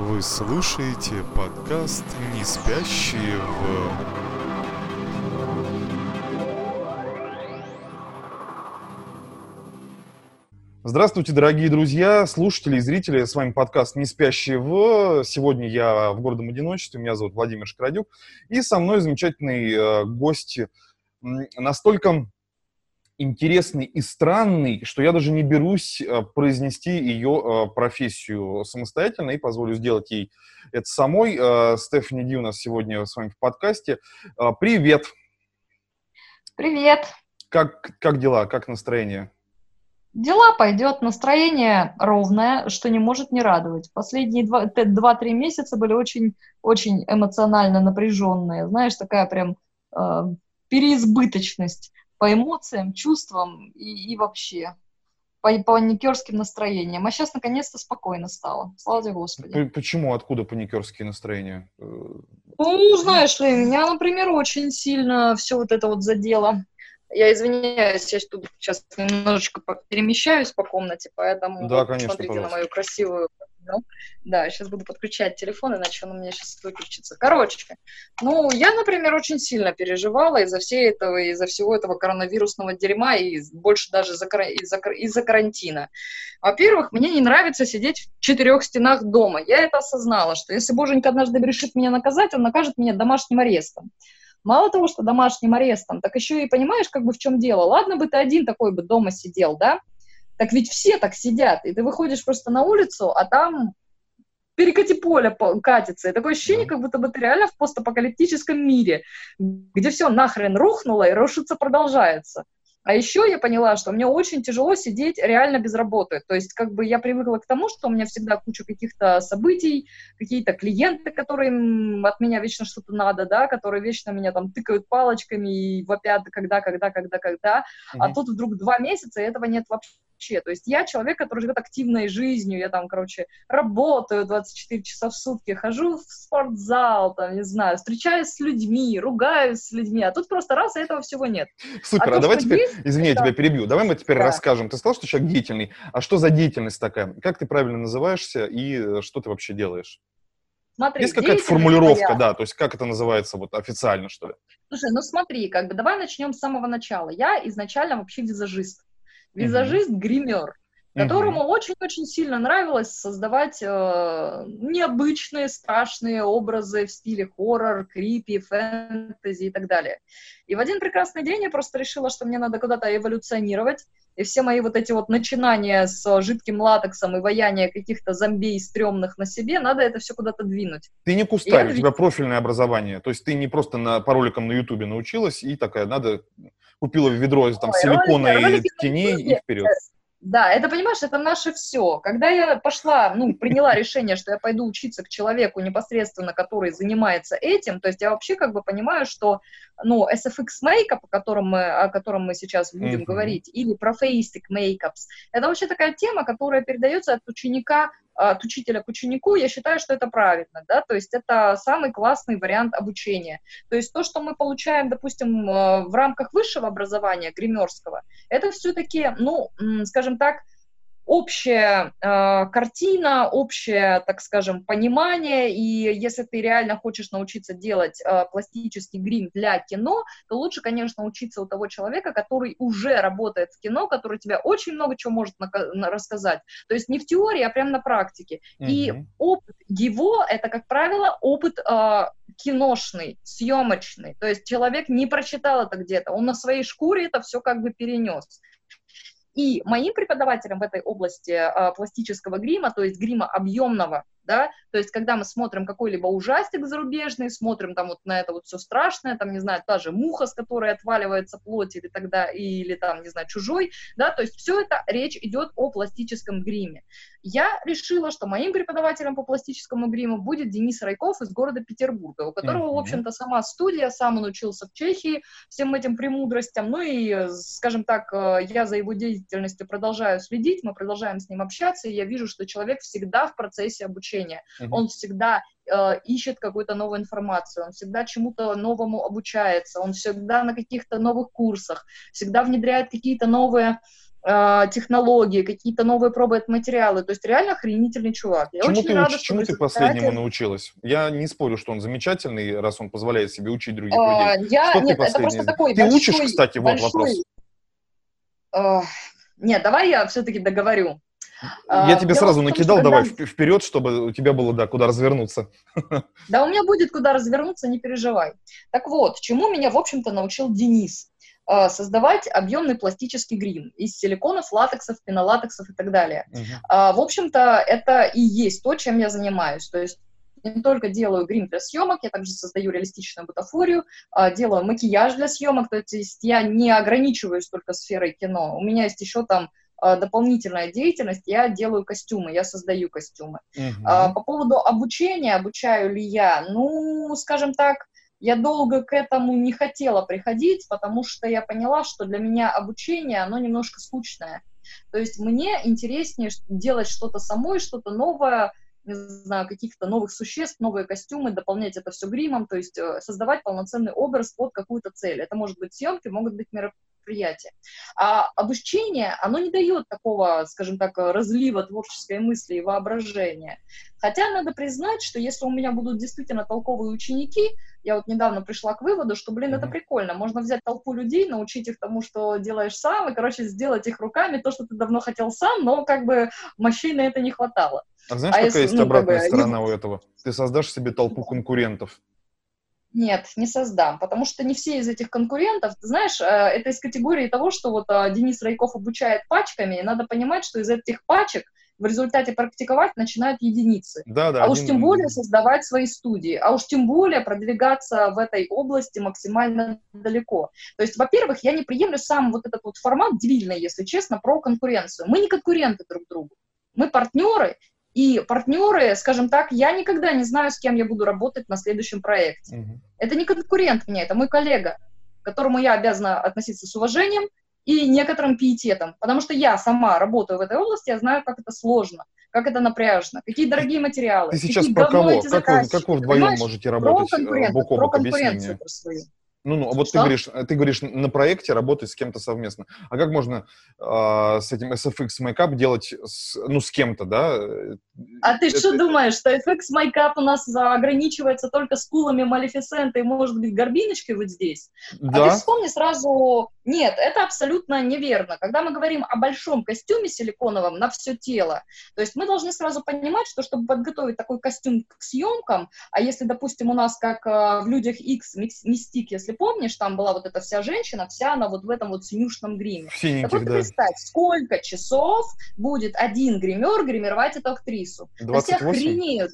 Вы слушаете подкаст «Не спящие в...» Здравствуйте, дорогие друзья, слушатели и зрители. С вами подкаст «Не спящие в...» Сегодня я в гордом одиночестве. Меня зовут Владимир Шкрадюк. И со мной замечательный э, гость. Настолько интересный и странный, что я даже не берусь э, произнести ее э, профессию самостоятельно и позволю сделать ей это самой. Э, Стефани Ди у нас сегодня с вами в подкасте. Привет! Привет! Как, как дела, как настроение? Дела пойдет, настроение ровное, что не может не радовать. Последние 2-3 месяца были очень, очень эмоционально напряженные. Знаешь, такая прям э, переизбыточность по эмоциям, чувствам и, и вообще по, паникерским настроениям. А сейчас наконец-то спокойно стало. Слава тебе, Господи. Почему? Откуда паникерские настроения? Ну, знаешь ли, меня, например, очень сильно все вот это вот задело. Я извиняюсь, я тут сейчас немножечко перемещаюсь по комнате, поэтому да, конечно, смотрите пожалуйста. на мою красивую ну, да, сейчас буду подключать телефон, иначе он у меня сейчас выключится. Короче, ну, я, например, очень сильно переживала из-за всей этого, из-за всего этого коронавирусного дерьма и больше даже из-за, из-за, из-за карантина. Во-первых, мне не нравится сидеть в четырех стенах дома. Я это осознала, что если Боженька однажды решит меня наказать, он накажет меня домашним арестом. Мало того, что домашним арестом, так еще и понимаешь, как бы в чем дело. Ладно бы ты один такой бы дома сидел, да? Так ведь все так сидят, и ты выходишь просто на улицу, а там перекати поле катится. И такое ощущение, как будто бы ты реально в постапокалиптическом мире, где все нахрен рухнуло и рушиться продолжается. А еще я поняла, что мне очень тяжело сидеть реально без работы. То есть как бы я привыкла к тому, что у меня всегда куча каких-то событий, какие-то клиенты, которые от меня вечно что-то надо, да, которые вечно меня там тыкают палочками и вопят, когда, когда, когда, когда. Mm-hmm. А тут вдруг два месяца, и этого нет вообще вообще. То есть я человек, который живет активной жизнью, я там, короче, работаю 24 часа в сутки, хожу в спортзал, там, не знаю, встречаюсь с людьми, ругаюсь с людьми, а тут просто раз, и этого всего нет. Супер, а, а давай теперь, есть, извини, это... я тебя перебью, давай мы теперь да. расскажем. Ты сказал, что человек деятельный, а что за деятельность такая? Как ты правильно называешься и э, что ты вообще делаешь? Смотри, Есть какая-то формулировка, моя... да, то есть как это называется вот официально, что ли? Слушай, ну смотри, как бы давай начнем с самого начала. Я изначально вообще визажист визажист-гример, которому очень-очень сильно нравилось создавать э, необычные, страшные образы в стиле хоррор, крипи, фэнтези и так далее. И в один прекрасный день я просто решила, что мне надо куда-то эволюционировать, и все мои вот эти вот начинания с жидким латексом и ваяние каких-то зомбей стрёмных на себе, надо это все куда-то двинуть. Ты не кустарь, я... у тебя профильное образование, то есть ты не просто на, по роликам на ютубе научилась и такая, надо купила ведро там, Ой, силикона ролики, и теней и вперед. Да, это, понимаешь, это наше все. Когда я пошла, ну, приняла решение, что я пойду учиться к человеку непосредственно, который занимается этим, то есть я вообще как бы понимаю, что, ну, SFX Makeup, о котором мы, о котором мы сейчас будем mm-hmm. говорить, или Propheistic Makeups, это вообще такая тема, которая передается от ученика от учителя к ученику, я считаю, что это правильно, да, то есть это самый классный вариант обучения. То есть то, что мы получаем, допустим, э, в рамках высшего образования, гримерского, это все-таки, ну, скажем так, общая э, картина, общее, так скажем, понимание, и если ты реально хочешь научиться делать э, пластический грим для кино, то лучше, конечно, учиться у того человека, который уже работает в кино, который тебе очень много чего может на, на, рассказать. То есть не в теории, а прямо на практике. Mm-hmm. И опыт его, это, как правило, опыт э, киношный, съемочный. То есть человек не прочитал это где-то, он на своей шкуре это все как бы перенес. И моим преподавателем в этой области э, пластического грима, то есть грима объемного, да, то есть когда мы смотрим какой-либо ужастик зарубежный, смотрим там вот на это вот все страшное, там, не знаю, та же муха, с которой отваливается плоть или тогда, или там, не знаю, чужой, да, то есть все это речь идет о пластическом гриме. Я решила, что моим преподавателем по пластическому гриму будет Денис Райков из города Петербурга, у которого, mm-hmm. в общем-то, сама студия, сам он учился в Чехии всем этим премудростям, ну и, скажем так, э, я за его деятельностью продолжаю следить, мы продолжаем с ним общаться, и я вижу, что человек всегда в процессе обучения обучения. Mm-hmm. Он всегда э, ищет какую-то новую информацию, он всегда чему-то новому обучается, он всегда на каких-то новых курсах, всегда внедряет какие-то новые э, технологии, какие-то новые пробует материалы. То есть реально охренительный чувак. Я чему очень ты, рада, уч, чему ты последнему научилась? Я не спорю, что он замечательный, раз он позволяет себе учить других а, людей. Я, что нет, ты это просто такой Ты большой, учишь, кстати, вот большой, вопрос. Uh, нет, давай я все-таки договорю. Я тебе сразу накидал, давай вперед, чтобы у тебя было, да, куда развернуться. Да, у меня будет куда развернуться, не переживай. Так вот, чему меня, в общем-то, научил Денис. А, создавать объемный пластический грим из силиконов, латексов, пенолатексов и так далее. Uh-huh. В общем-то, это и есть то, чем я занимаюсь. То есть не только делаю грим для съемок, я также создаю реалистичную бутафорию, а, делаю макияж для съемок, то есть я не ограничиваюсь только сферой кино. У меня есть еще там а, дополнительная деятельность, я делаю костюмы, я создаю костюмы. Uh-huh. По поводу обучения, обучаю ли я, ну, скажем так, я долго к этому не хотела приходить, потому что я поняла, что для меня обучение, оно немножко скучное. То есть мне интереснее делать что-то самой, что-то новое, не знаю, каких-то новых существ, новые костюмы, дополнять это все гримом, то есть э, создавать полноценный образ под какую-то цель. Это может быть съемки, могут быть мероприятия. А обучение, оно не дает такого, скажем так, разлива творческой мысли и воображения. Хотя надо признать, что если у меня будут действительно толковые ученики, я вот недавно пришла к выводу, что, блин, это прикольно. Можно взять толпу людей, научить их тому, что делаешь сам, и, короче, сделать их руками то, что ты давно хотел сам, но как бы мощей на это не хватало. А знаешь, а какая если, есть ну, обратная как бы, сторона у этого? Ты создашь себе толпу конкурентов. Нет, не создам, потому что не все из этих конкурентов, ты знаешь, э, это из категории того, что вот э, Денис Райков обучает пачками, и надо понимать, что из этих пачек в результате практиковать начинают единицы. Да, да, а один... уж тем более создавать свои студии, а уж тем более продвигаться в этой области максимально далеко. То есть, во-первых, я не приемлю сам вот этот вот формат дебильный, если честно, про конкуренцию. Мы не конкуренты друг другу. Мы партнеры, и партнеры, скажем так, я никогда не знаю, с кем я буду работать на следующем проекте. Угу. Это не конкурент мне, это мой коллега, к которому я обязана относиться с уважением, и некоторым пиететом, потому что я сама работаю в этой области, я знаю, как это сложно, как это напряжно, какие дорогие материалы. Ты сейчас про кого? Как вы, как вы вдвоем Понимаешь? можете работать про бок о бок? Про конкуренцию про свою. Ну, ну, а вот ты говоришь, ты говоришь, на проекте работать с кем-то совместно. А как можно э, с этим SFX Makeup делать, с, ну, с кем-то, да? А ты что думаешь, что FX Makeup у нас ограничивается только скулами Малефисента и, может быть, горбиночкой вот здесь? Да. А ты вспомни сразу... Нет, это абсолютно неверно. Когда мы говорим о большом костюме силиконовом на все тело, то есть мы должны сразу понимать, что чтобы подготовить такой костюм к съемкам, а если, допустим, у нас, как э, в «Людях X», «Мистик», если если помнишь, там была вот эта вся женщина, вся она вот в этом вот синюшном гриме. Синеньких, так вот да. представь, сколько часов будет один гример гримировать эту актрису. 28? Все охренеют.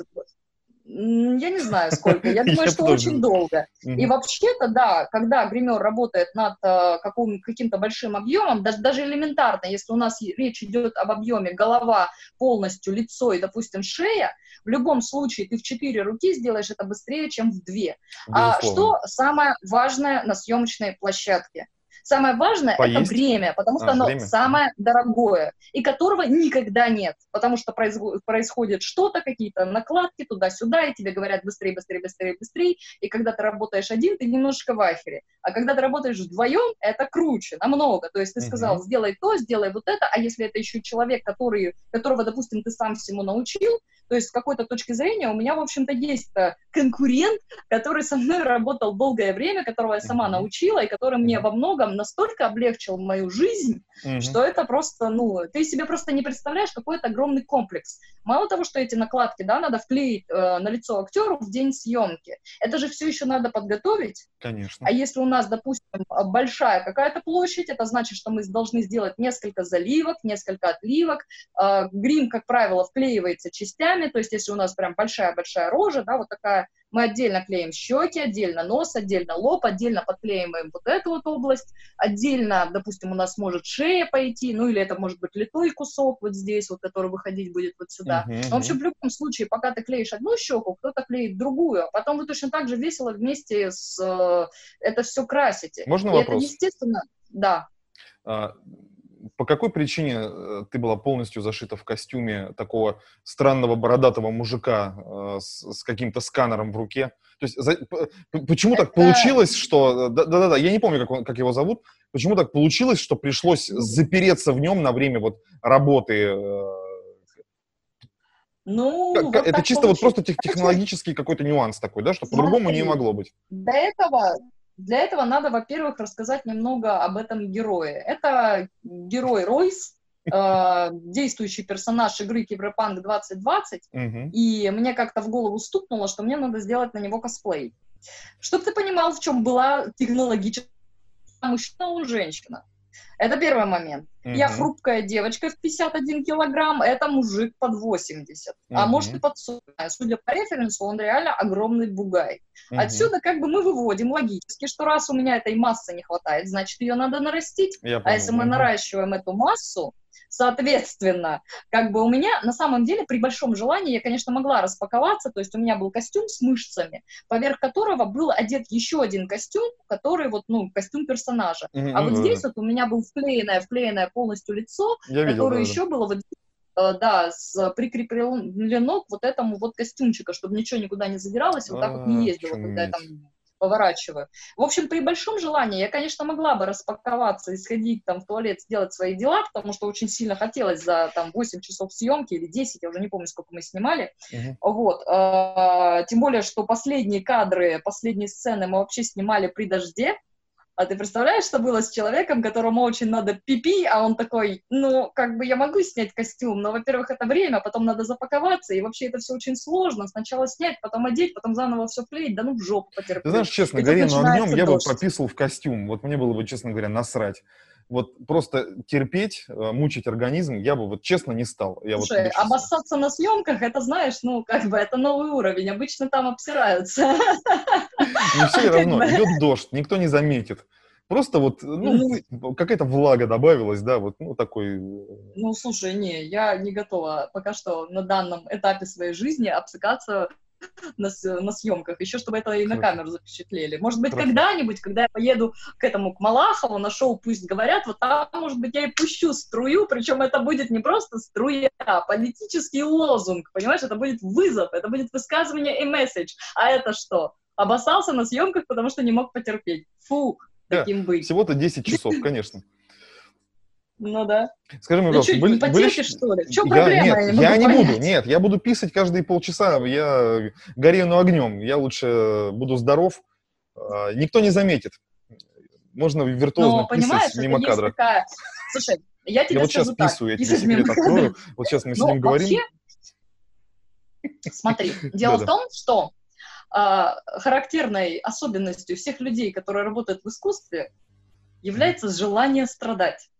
Я не знаю сколько, я думаю, что очень долго. И вообще-то, да, когда гример работает над э, каким-то большим объемом, даже, даже элементарно, если у нас речь идет об объеме голова полностью, лицо и, допустим, шея, в любом случае ты в четыре руки сделаешь это быстрее, чем в две. А что самое важное на съемочной площадке? Самое важное Поесть? это время, потому что а, оно время. самое дорогое, и которого никогда нет, потому что происходит что-то, какие-то накладки туда-сюда, и тебе говорят быстрее, быстрее, быстрее, быстрее, и когда ты работаешь один, ты немножко в ахере, а когда ты работаешь вдвоем, это круче, намного, то есть ты сказал, сделай то, сделай вот это, а если это еще человек, который, которого, допустим, ты сам всему научил, то есть с какой-то точки зрения у меня, в общем-то, есть э, конкурент, который со мной работал долгое время, которого я сама научила, и который мне во многом настолько облегчил мою жизнь, mm-hmm. что это просто, ну, ты себе просто не представляешь, какой это огромный комплекс. Мало того, что эти накладки, да, надо вклеить э, на лицо актеру в день съемки, это же все еще надо подготовить. Конечно. А если у нас, допустим, большая какая-то площадь, это значит, что мы должны сделать несколько заливок, несколько отливок. Э, грим, как правило, вклеивается частями, частями, то есть если у нас прям большая-большая рожа, да, вот такая, мы отдельно клеим щеки, отдельно нос, отдельно лоб, отдельно подклеиваем вот эту вот область, отдельно, допустим, у нас может шея пойти, ну или это может быть литой кусок вот здесь, вот который выходить будет вот сюда. Uh-huh, в общем, в любом случае, пока ты клеишь одну щеку, кто-то клеит другую, а потом вы точно так же весело вместе с э, это все красите. Можно И вопрос? Это, естественно, да. А, по какой причине э, ты была полностью зашита в костюме такого странного бородатого мужика э, с, с каким-то сканером в руке? То есть за, почему Это... так получилось, что... Да-да-да, я не помню, как, он, как его зовут. Почему так получилось, что пришлось запереться в нем на время вот работы ну, как, вот это чисто получилось. вот просто тех, технологический какой-то нюанс такой, да, что по-другому не могло быть. Для этого, для этого надо, во-первых, рассказать немного об этом герое. Это герой Ройс, э, действующий персонаж игры Киберпанк 2020, угу. и мне как-то в голову стукнуло, что мне надо сделать на него косплей. Чтобы ты понимал, в чем была технологическая мужчина, он женщина. Это первый момент. Mm-hmm. Я хрупкая девочка в 51 килограмм, это мужик под 80. Mm-hmm. А может и под 40. Судя по референсу, он реально огромный бугай. Mm-hmm. Отсюда как бы мы выводим логически, что раз у меня этой массы не хватает, значит ее надо нарастить. А если мы наращиваем эту массу, Соответственно, как бы у меня на самом деле при большом желании я, конечно, могла распаковаться, то есть у меня был костюм с мышцами, поверх которого был одет еще один костюм, который вот, ну, костюм персонажа. Mm-hmm. А вот здесь вот у меня был вклеенное, вклеенное полностью лицо, я которое видел, еще было вот э, да, с, прикреплено к вот этому вот костюмчика, чтобы ничего никуда не задиралось, вот так вот не а, ездила, когда я там поворачиваю. В общем, при большом желании я, конечно, могла бы распаковаться и сходить там в туалет, сделать свои дела, потому что очень сильно хотелось за там 8 часов съемки или 10, я уже не помню, сколько мы снимали. Uh-huh. Вот. А, тем более, что последние кадры, последние сцены мы вообще снимали при дожде, а ты представляешь, что было с человеком, которому очень надо пипи, а он такой, ну, как бы я могу снять костюм, но, во-первых, это время, потом надо запаковаться, и вообще это все очень сложно. Сначала снять, потом одеть, потом заново все клеить, да ну в жопу потерпеть. Ты знаешь, честно, Гарину огнем я бы пописал в костюм. Вот мне было бы, честно говоря, насрать вот просто терпеть, э, мучить организм, я бы вот честно не стал. Я Слушай, вот обоссаться на съемках, это знаешь, ну, как бы, это новый уровень, обычно там обсираются. Ну, все равно, идет дождь, никто не заметит. Просто вот, ну, ну какая-то влага добавилась, да, вот, ну, такой... Э, ну, слушай, не, я не готова пока что на данном этапе своей жизни обсыкаться на, на съемках, еще чтобы это и на камеру запечатлели. Может быть, когда-нибудь, когда я поеду к этому, к Малахову, на шоу «Пусть говорят», вот там, может быть, я и пущу струю, причем это будет не просто струя, а политический лозунг, понимаешь, это будет вызов, это будет высказывание и месседж. А это что? Обоссался на съемках, потому что не мог потерпеть. Фу, таким быть. Всего-то 10 часов, конечно. Ну да. Скажи мне, ну, пожалуйста, были, не были... что ли? В чем я, проблема? Нет, я, я не буду, нет, я буду писать каждые полчаса, я горею на огнем, я лучше буду здоров, а, никто не заметит. Можно виртуозно Но, писать мимо кадра. Такая... Слушай, я тебе я вот сейчас так. писаю, я тебе секрет открою, вот сейчас мы с ним говорим. Смотри, дело в том, что а, характерной особенностью всех людей, которые работают в искусстве, является желание страдать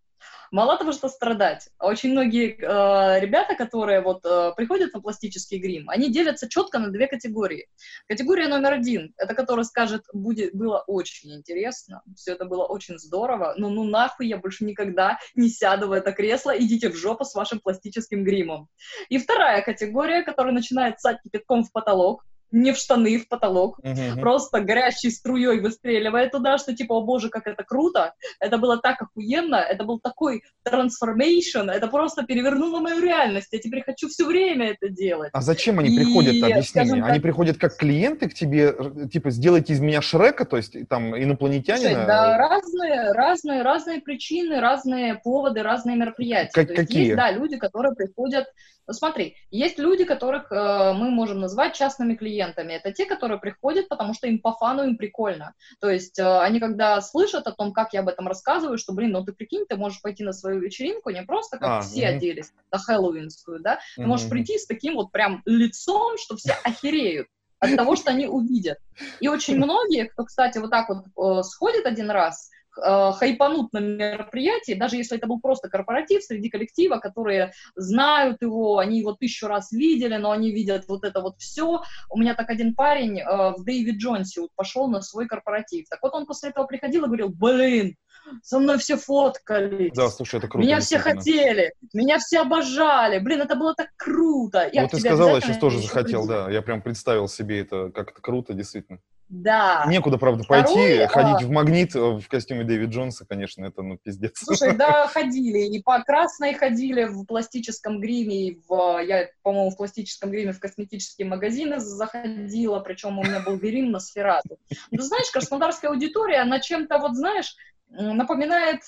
мало того, что страдать, очень многие э, ребята, которые вот э, приходят на пластический грим, они делятся четко на две категории. Категория номер один, это который скажет, будет, было очень интересно, все это было очень здорово, но ну нахуй я больше никогда не сяду в это кресло, идите в жопу с вашим пластическим гримом. И вторая категория, которая начинает сать кипятком в потолок, не в штаны, в потолок, uh-huh. просто горящей струей выстреливая туда, что типа, о боже, как это круто, это было так охуенно, это был такой трансформейшн, это просто перевернуло мою реальность, я теперь хочу все время это делать. А зачем они и, приходят, объясни мне? Так... Они приходят как клиенты к тебе, типа, сделайте из меня Шрека, то есть там инопланетянина? Слушай, да, разные, разные, разные причины, разные поводы, разные мероприятия. Как, какие? Есть, да, люди, которые приходят ну, смотри, есть люди, которых э, мы можем назвать частными клиентами. Это те, которые приходят, потому что им по фану, им прикольно. То есть э, они когда слышат о том, как я об этом рассказываю, что, блин, ну ты прикинь, ты можешь пойти на свою вечеринку не просто как а, все угу. оделись, на хэллоуинскую, да, ты угу. можешь прийти с таким вот прям лицом, что все охереют от того, что они увидят. И очень многие, кто, кстати, вот так вот э, сходит один раз, э, хайпанут на мероприятии, даже если это был просто корпоратив среди коллектива, которые знают его, они его тысячу раз видели, но они видят вот это вот все. У меня так один парень э, в Дэвид Джонсе вот пошел на свой корпоратив. Так вот он после этого приходил и говорил, блин, со мной все фоткались. Да, слушай, это круто. Меня все хотели, меня все обожали. Блин, это было так круто. Я вот ты сказала, я сейчас тоже захотел, приду. да. Я прям представил себе это, как это круто, действительно. Да. Некуда, правда, Второе, пойти, а... ходить в магнит в костюме Дэвид Джонса, конечно, это, ну, пиздец. Слушай, да, ходили, и по красной ходили в пластическом гриме, и в, я, по-моему, в пластическом гриме в косметические магазины заходила, причем у меня был грим на сферату. Ну, знаешь, краснодарская аудитория, она чем-то, вот, знаешь, напоминает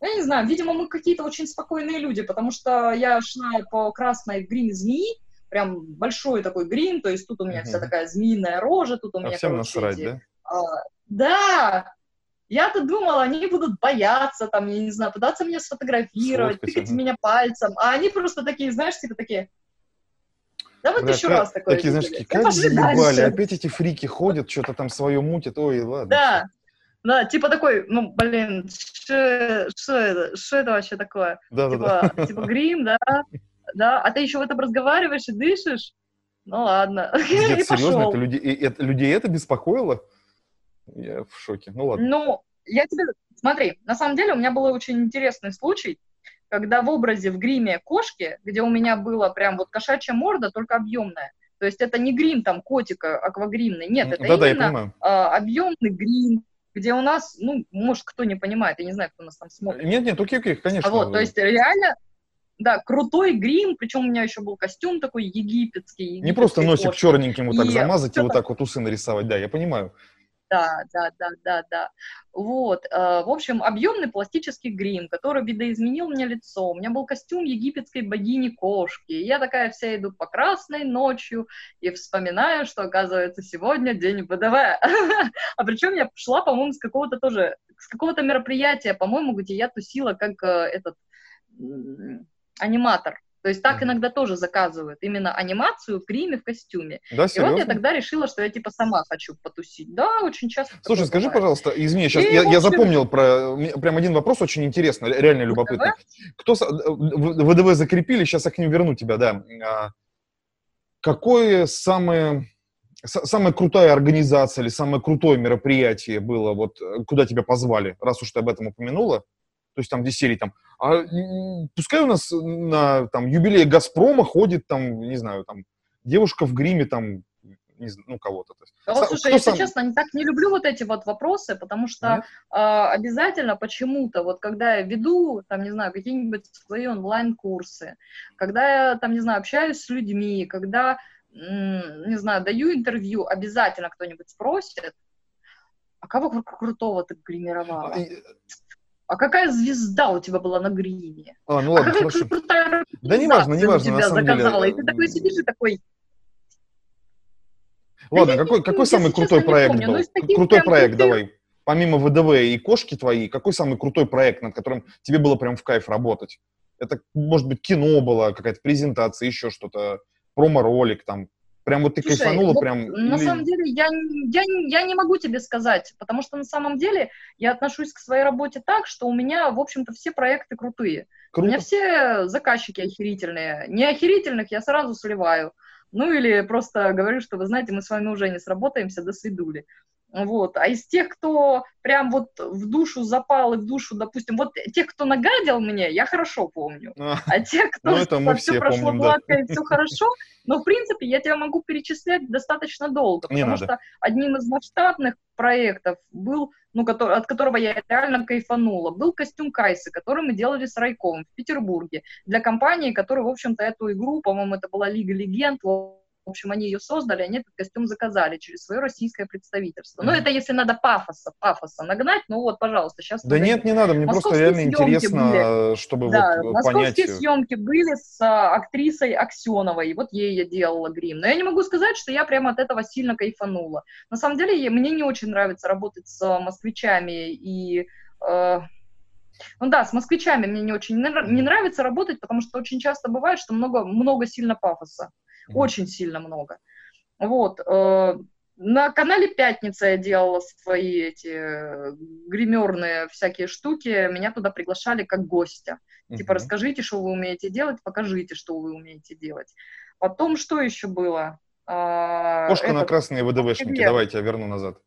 я не знаю, видимо, мы какие-то очень спокойные люди, потому что я шла по красной гриме змеи, прям большой такой грим, то есть тут у меня uh-huh. вся такая змеиная рожа, тут у а меня, всем короче, насрать, эти, да? А, да! Я-то думала, они будут бояться, там, я не знаю, пытаться меня сфотографировать, Сладко тыкать в меня пальцем, а они просто такие, знаешь, типа такие, да вот еще раз такое. Такие, знаешь, такие, как заебали, опять эти фрики ходят, что-то там свое мутят, ой, ладно. Да, да, типа такой, ну, блин, что это, что это вообще такое? Да, типа, да, да. Типа грим, да, да, а ты еще в этом разговариваешь и дышишь? Ну ладно. Нет, и серьезно, это, люди, это, людей это беспокоило? Я в шоке. Ну ладно. Ну, я тебе... Смотри, на самом деле у меня был очень интересный случай, когда в образе в гриме кошки, где у меня была прям вот кошачья морда, только объемная, то есть это не грим там котика аквагримный, нет, это да, именно да, объемный грим, где у нас, ну, может, кто не понимает, я не знаю, кто нас там смотрит. Нет, нет, окей, окей, конечно. Вот, то есть реально, да, крутой грим, причем у меня еще был костюм такой египетский. Не просто носик кожи. черненьким вот так и замазать и вот так вот усы нарисовать, да, я понимаю. Да, да, да, да, да. Вот, э, в общем, объемный пластический грим, который видоизменил мне лицо. У меня был костюм египетской богини кошки. Я такая вся иду по красной ночью и вспоминаю, что, оказывается, сегодня день ВДВ. А причем я шла, по-моему, с какого-то тоже, с какого-то мероприятия, по-моему, где я тусила как э, этот аниматор. То есть так иногда тоже заказывают именно анимацию в гриме, в костюме. Да, серьезно? И вот я тогда решила, что я типа сама хочу потусить. Да, очень часто. Слушай, скажи, бывает. пожалуйста, извини, сейчас я, общем... я запомнил про прям один вопрос очень интересный, реально любопытный. Кто ВДВ закрепили, сейчас я к ним верну тебя, да. А, какое самое самая крутая организация или самое крутое мероприятие было, вот куда тебя позвали, раз уж ты об этом упомянула? То есть там, где серии там, а пускай у нас на там юбилей Газпрома ходит там, не знаю, там девушка в гриме там, не знаю, ну кого-то. А вот, слушай, если сам... честно, не так не люблю вот эти вот вопросы, потому что э, обязательно почему-то, вот когда я веду, там, не знаю, какие-нибудь свои онлайн-курсы, когда я, там, не знаю, общаюсь с людьми, когда, не знаю, даю интервью, обязательно кто-нибудь спросит, а кого крутого ты гримировала? А, а какая звезда у тебя была на гриме? А, ну ладно, а какая хорошо. крутая Да не важно, не важно, на самом заказала. деле. И ты такой сидишь и такой... Ладно, да какой, какой самый крутой проект помню, был? Крутой проект, давай. Помимо ВДВ и кошки твои, какой самый крутой проект, над которым тебе было прям в кайф работать? Это, может быть, кино было, какая-то презентация, еще что-то, промо-ролик там. Прям вот ты Слушай, кайфанула, вот прям... На или... самом деле, я, я, я не могу тебе сказать, потому что на самом деле я отношусь к своей работе так, что у меня, в общем-то, все проекты крутые. Круто. У меня все заказчики охерительные. Не охерительных я сразу сливаю. Ну или просто говорю, что, вы знаете, мы с вами уже не сработаемся, до свидули. Вот. А из тех, кто прям вот в душу запал и в душу, допустим, вот тех, кто нагадил мне, я хорошо помню. А, а тех, кто ну, это мы все, все прошло помним, гладко да. и все хорошо, но, в принципе, я тебя могу перечислять достаточно долго, потому надо. что одним из масштабных проектов был, ну, который, от которого я реально кайфанула, был костюм Кайсы, который мы делали с Райком в Петербурге для компании, которая, в общем-то, эту игру, по-моему, это была Лига Легенд, в общем, они ее создали, они этот костюм заказали через свое российское представительство. Mm-hmm. Ну, это если надо пафоса, пафоса нагнать, ну вот, пожалуйста, сейчас... Да нет, не надо, мне просто реально интересно, были, чтобы да, вот понять... московские съемки были с а, актрисой Аксеновой, вот ей я делала грим. Но я не могу сказать, что я прямо от этого сильно кайфанула. На самом деле, мне не очень нравится работать с москвичами и... Э, ну да, с москвичами мне не очень не нравится работать, потому что очень часто бывает, что много, много сильно пафоса. Очень сильно много. Вот. Э, на канале «Пятница» я делала свои эти э, гримерные всякие штуки. Меня туда приглашали как гостя. Uh-huh. Типа, расскажите, что вы умеете делать, покажите, что вы умеете делать. Потом, что еще было? А, Кошка Этот, на красные ВДВшники. Давайте я верну назад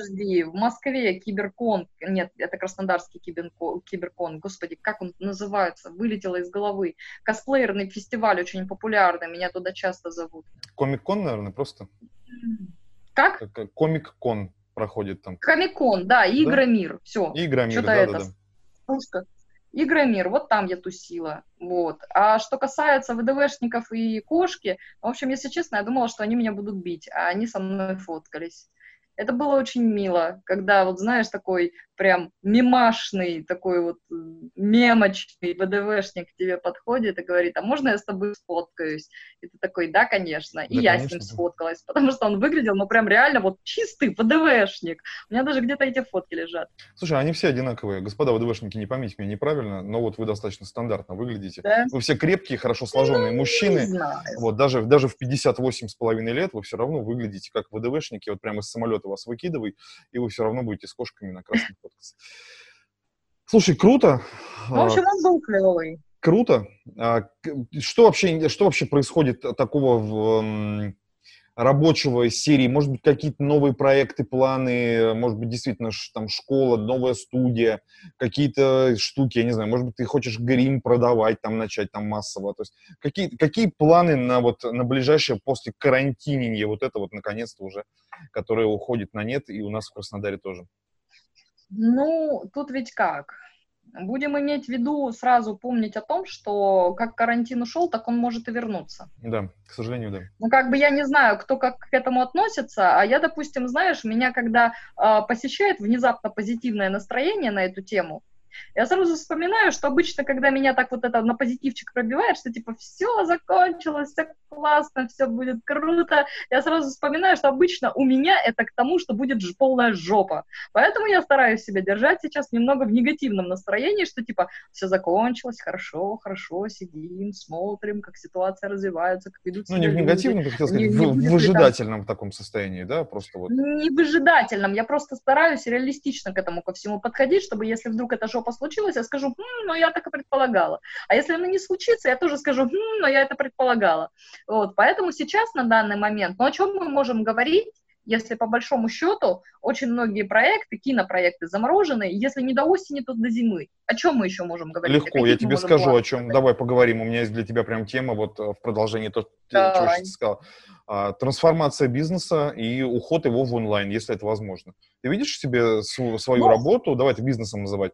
подожди, в Москве киберкон, нет, это краснодарский киберкон, киберкон, господи, как он называется, вылетело из головы. Косплеерный фестиваль очень популярный, меня туда часто зовут. Комик-кон, наверное, просто? Как? Комик-кон проходит там. Комик-кон, да, Игромир, да? все. Игромир, да, это, да, да. Игромир, вот там я тусила, вот. А что касается ВДВшников и кошки, в общем, если честно, я думала, что они меня будут бить, а они со мной фоткались. Это было очень мило, когда, вот знаешь, такой прям мимашный, такой вот э, мемочный ВДВшник к тебе подходит и говорит, а можно я с тобой сфоткаюсь? И ты такой, да, конечно. И да, я конечно. с ним сфоткалась, потому что он выглядел, ну, прям реально вот чистый ВДВшник. У меня даже где-то эти фотки лежат. Слушай, они все одинаковые. Господа ВДВшники, не поймите меня неправильно, но вот вы достаточно стандартно выглядите. Да? Вы все крепкие, хорошо сложенные ну, мужчины. Вот даже, даже в 58 с половиной лет вы все равно выглядите как ВДВшники. Вот прямо из самолета вас выкидывай, и вы все равно будете с кошками на красных фоткаться. Слушай, круто. В общем, он был клевый. Круто. А, что вообще, что вообще происходит такого в рабочего из серии? Может быть, какие-то новые проекты, планы? Может быть, действительно, там школа, новая студия, какие-то штуки, я не знаю. Может быть, ты хочешь грим продавать, там начать там массово. То есть какие, какие планы на вот на ближайшее после карантинения, вот это вот наконец-то уже, которое уходит на нет, и у нас в Краснодаре тоже? Ну, тут ведь как? Будем иметь в виду, сразу помнить о том, что как карантин ушел, так он может и вернуться. Да, к сожалению, да. Ну, как бы я не знаю, кто как к этому относится, а я, допустим, знаешь, меня когда э, посещает внезапно позитивное настроение на эту тему, я сразу вспоминаю, что обычно, когда меня так вот это на позитивчик пробивает, что типа все закончилось, все классно, все будет круто, я сразу вспоминаю, что обычно у меня это к тому, что будет полная жопа. Поэтому я стараюсь себя держать сейчас немного в негативном настроении, что типа все закончилось, хорошо, хорошо, сидим, смотрим, как ситуация развивается, как идут Ну, не в негативном, как хотел сказать, не, в, не в выжидательном там... таком состоянии, да, просто вот. Не в выжидательном, я просто стараюсь реалистично к этому ко всему подходить, чтобы если вдруг эта жопа случилась, я скажу, хм, но я так и предполагала. А если она не случится, я тоже скажу, хм, но я это предполагала. Вот, поэтому сейчас на данный момент, ну о чем мы можем говорить, если по большому счету очень многие проекты, кинопроекты заморожены, если не до осени, то до зимы. О чем мы еще можем говорить? Легко, я тебе скажу, о чем. Давай поговорим. У меня есть для тебя прям тема вот э, в продолжении того, что ты сказал. А, трансформация бизнеса и уход его в онлайн, если это возможно. Ты видишь себе свою, свою ну, работу, давай это бизнесом называть,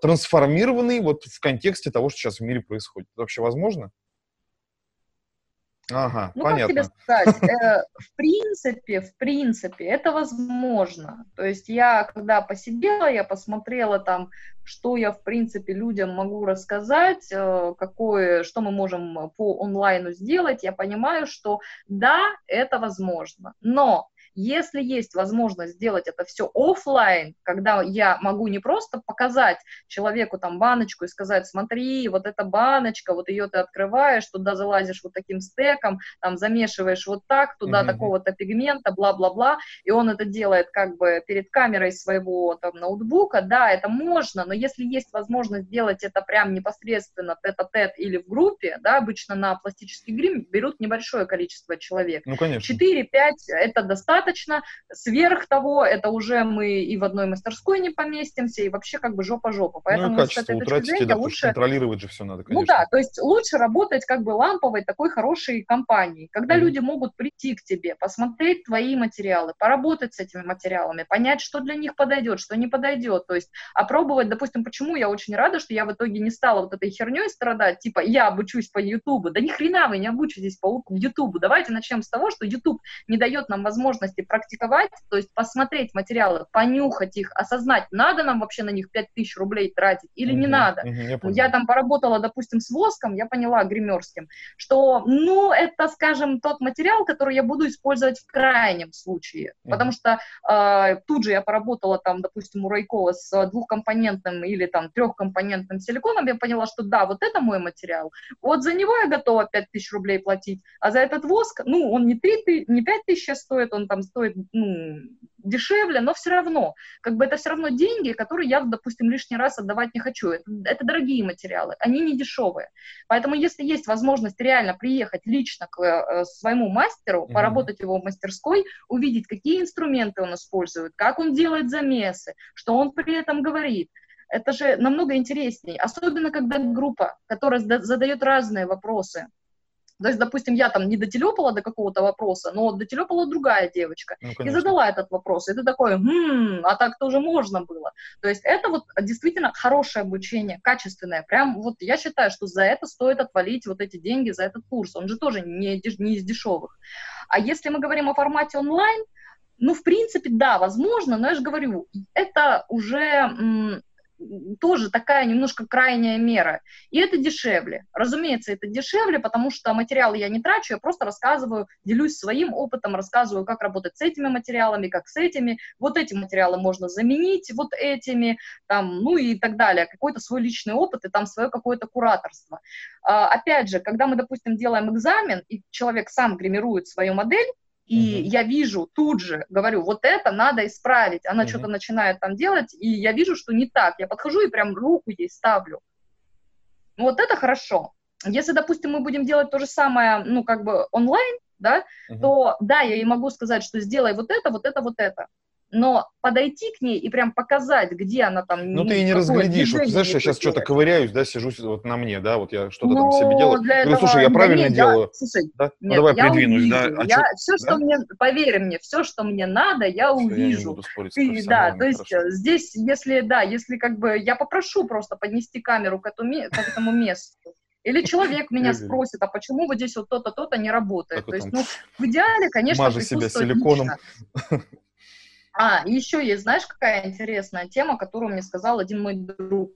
трансформированный вот в контексте того, что сейчас в мире происходит. Это вообще возможно? Ага, ну, понятно. как тебе сказать, э, в принципе, в принципе, это возможно. То есть я, когда посидела, я посмотрела там, что я, в принципе, людям могу рассказать, э, какое, что мы можем по онлайну сделать, я понимаю, что да, это возможно. Но если есть возможность сделать это все офлайн, когда я могу не просто показать человеку там баночку и сказать, смотри, вот эта баночка, вот ее ты открываешь, туда залазишь вот таким стеком, там замешиваешь вот так, туда mm-hmm. такого-то пигмента, бла-бла-бла, и он это делает как бы перед камерой своего там ноутбука, да, это можно, но если есть возможность сделать это прям непосредственно тет-а-тет или в группе, да, обычно на пластический грим берут небольшое количество человек. Ну, конечно. 4-5 это достаточно, достаточно. Сверх того, это уже мы и в одной мастерской не поместимся, и вообще как бы жопа-жопа. Поэтому ну, качество с этой утратите, зрения, да, лучше... контролировать же все надо, конечно. Ну да, то есть лучше работать как бы ламповой такой хорошей компанией, когда mm-hmm. люди могут прийти к тебе, посмотреть твои материалы, поработать с этими материалами, понять, что для них подойдет, что не подойдет, то есть опробовать, допустим, почему я очень рада, что я в итоге не стала вот этой херней страдать, типа я обучусь по Ютубу, да ни хрена вы не обучитесь по Ютубу, давайте начнем с того, что Ютуб не дает нам возможности возможности практиковать, то есть посмотреть материалы, понюхать их, осознать, надо нам вообще на них 5000 рублей тратить или угу, не надо. Угу, я, я там поработала, допустим, с воском, я поняла, гримерским, что, ну, это, скажем, тот материал, который я буду использовать в крайнем случае, угу. потому что э, тут же я поработала там, допустим, у Райкова с двухкомпонентным или там трехкомпонентным силиконом, я поняла, что да, вот это мой материал, вот за него я готова 5000 рублей платить, а за этот воск, ну, он не, 3, не 5000 стоит, он там стоит ну, дешевле, но все равно, как бы это все равно деньги, которые я, допустим, лишний раз отдавать не хочу. Это, это дорогие материалы, они не дешевые. Поэтому если есть возможность реально приехать лично к э, своему мастеру, mm-hmm. поработать его в мастерской, увидеть, какие инструменты он использует, как он делает замесы, что он при этом говорит, это же намного интереснее, особенно когда группа, которая задает разные вопросы, То есть, допустим, я там не дотелепала до какого-то вопроса, но дотелепала другая девочка ну, и задала этот вопрос. И ты такой, хм, а так тоже можно было. То есть это вот действительно хорошее обучение, качественное. Прям вот я считаю, что за это стоит отвалить вот эти деньги за этот курс. Он же тоже не, не из дешевых. А если мы говорим о формате онлайн, ну, в принципе, да, возможно, но я же говорю, это уже тоже такая немножко крайняя мера. И это дешевле. Разумеется, это дешевле, потому что материалы я не трачу, я просто рассказываю, делюсь своим опытом, рассказываю, как работать с этими материалами, как с этими. Вот эти материалы можно заменить вот этими, там, ну и так далее. Какой-то свой личный опыт и там свое какое-то кураторство. А, опять же, когда мы, допустим, делаем экзамен, и человек сам гримирует свою модель, и угу. я вижу тут же, говорю, вот это надо исправить. Она угу. что-то начинает там делать, и я вижу, что не так. Я подхожу и прям руку ей ставлю. Вот это хорошо. Если, допустим, мы будем делать то же самое, ну, как бы онлайн, да, угу. то да, я ей могу сказать, что сделай вот это, вот это, вот это но подойти к ней и прям показать, где она там... Ну, ты и не разглядишь. Вот, знаешь, я сейчас что-то ковыряюсь, да, сижу вот на мне, да, вот я что-то там себе делаю. Для Говорю, слушай, я правильно нет, делаю? Я, слушай, да? Ну, нет, ну, давай я придвинусь, увижу. да. А я, что, все, да? что мне, поверь мне, все, что мне надо, я что увижу. Я ты, да, то есть хорошо. здесь, если, да, если как бы, я попрошу просто поднести камеру к этому, к этому месту. Или человек меня спросит, а почему вот здесь вот то-то, то-то не работает? То есть, ну, в идеале, конечно, Мажи себя силиконом. А, еще есть, знаешь, какая интересная тема, которую мне сказал один мой друг.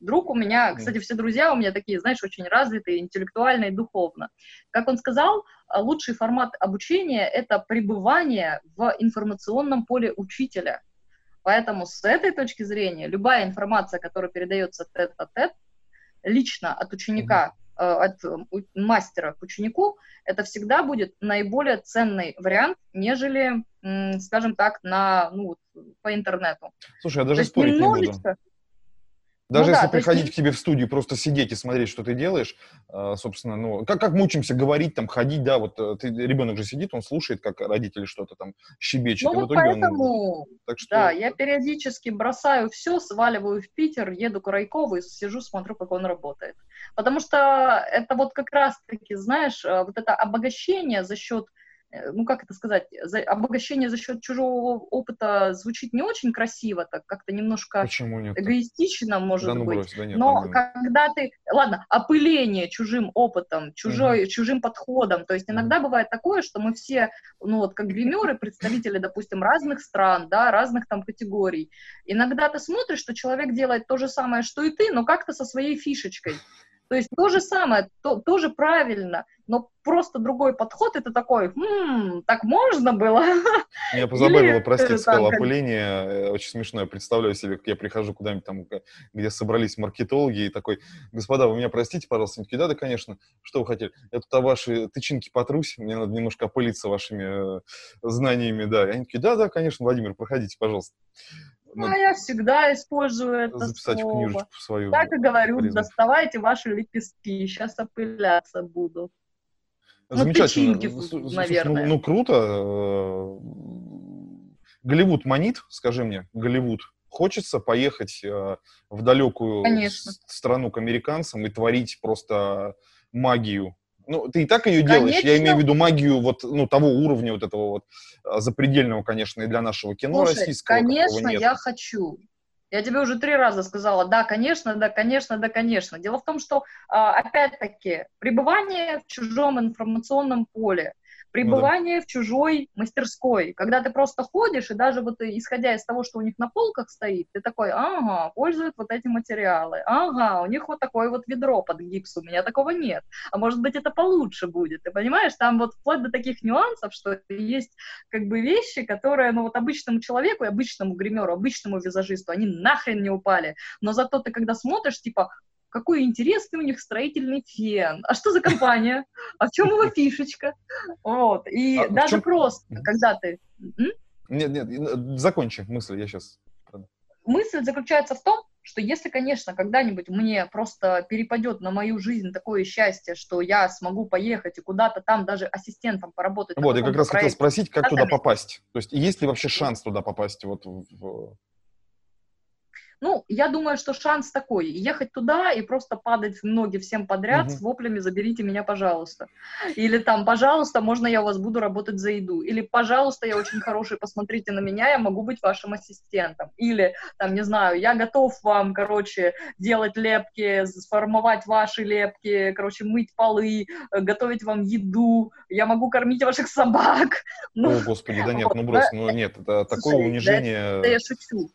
Друг у меня, кстати, все друзья у меня такие, знаешь, очень развитые, интеллектуально и духовно. Как он сказал, а, лучший формат обучения — это пребывание в информационном поле учителя. Поэтому с этой точки зрения любая информация, которая передается тет-а-тет, лично от ученика Э, от мастера к ученику, это всегда будет наиболее ценный вариант, нежели, скажем так, на, ну, по интернету. Слушай, я даже То спорить не буду. Даже ну, если да, приходить есть... к тебе в студию, просто сидеть и смотреть, что ты делаешь, э, собственно, ну, как, как мы учимся говорить, там, ходить, да, вот э, ты, ребенок же сидит, он слушает, как родители что-то там щебечет. Ну, вот поэтому, он... так что... да, я периодически бросаю все, сваливаю в Питер, еду к Райкову и сижу, смотрю, как он работает. Потому что это вот как раз-таки, знаешь, э, вот это обогащение за счет ну как это сказать, за, обогащение за счет чужого опыта звучит не очень красиво, так как-то немножко эгоистично, может да, ну, быть. Брось, да нет, Но нет. когда ты, ладно, опыление чужим опытом, чужой, угу. чужим подходом, то есть иногда угу. бывает такое, что мы все, ну вот как гримеры, представители, допустим, разных стран, да, разных там категорий. Иногда ты смотришь, что человек делает то же самое, что и ты, но как-то со своей фишечкой. То есть то же самое, то, тоже правильно, но просто другой подход, это такой, хм, так можно было? Я позабавила, простите, сказала опыление, э, очень смешно, я представляю себе, как я прихожу куда-нибудь там, где собрались маркетологи, и такой, господа, вы меня простите, пожалуйста, они такие, да, да, конечно, что вы хотели? Я тут о ваши тычинки потрусь, мне надо немножко опылиться вашими э, знаниями, да. И они такие, да, да, конечно, Владимир, проходите, пожалуйста. Ну, а я всегда использую это записать слово. книжечку свою. Так и говорю, полезно. доставайте ваши лепестки, сейчас опыляться буду. Ну, Замечательно. Ну, тычинки, наверное. Ну, ну, круто. Э, Голливуд манит, скажи мне, Голливуд. Хочется поехать э, в далекую Конечно. страну к американцам и творить просто магию ну, ты и так ее делаешь. Конечно. Я имею в виду магию вот, ну, того уровня вот этого вот а, запредельного, конечно, и для нашего кино Слушай, российского. конечно, я хочу. Я тебе уже три раза сказала, да, конечно, да, конечно, да, конечно. Дело в том, что, а, опять-таки, пребывание в чужом информационном поле, пребывание ну, да. в чужой мастерской, когда ты просто ходишь, и даже вот исходя из того, что у них на полках стоит, ты такой, ага, пользуют вот эти материалы, ага, у них вот такое вот ведро под гипс, у меня такого нет, а может быть это получше будет, ты понимаешь, там вот вплоть до таких нюансов, что есть как бы вещи, которые, ну вот обычному человеку, обычному гримеру, обычному визажисту, они нахрен не упали, но зато ты когда смотришь, типа, какой интересный у них строительный фен, а что за компания, а в чем его фишечка, вот, и а даже чем... просто, когда ты... Нет, нет, закончи мысль, я сейчас... Мысль заключается в том, что если, конечно, когда-нибудь мне просто перепадет на мою жизнь такое счастье, что я смогу поехать и куда-то там даже ассистентом поработать. Вот, я как раз проекте, хотел спросить, как туда попасть. То есть есть ли вообще шанс туда попасть? Вот в... Ну, я думаю, что шанс такой, ехать туда и просто падать в ноги всем подряд угу. с воплями «заберите меня, пожалуйста». Или там «пожалуйста, можно я у вас буду работать за еду?» Или «пожалуйста, я очень хороший, посмотрите на меня, я могу быть вашим ассистентом». Или там, не знаю, «я готов вам, короче, делать лепки, сформовать ваши лепки, короче, мыть полы, готовить вам еду, я могу кормить ваших собак». Ну, О, господи, да нет, ну брось, ну нет, это такое унижение. Да, я шучу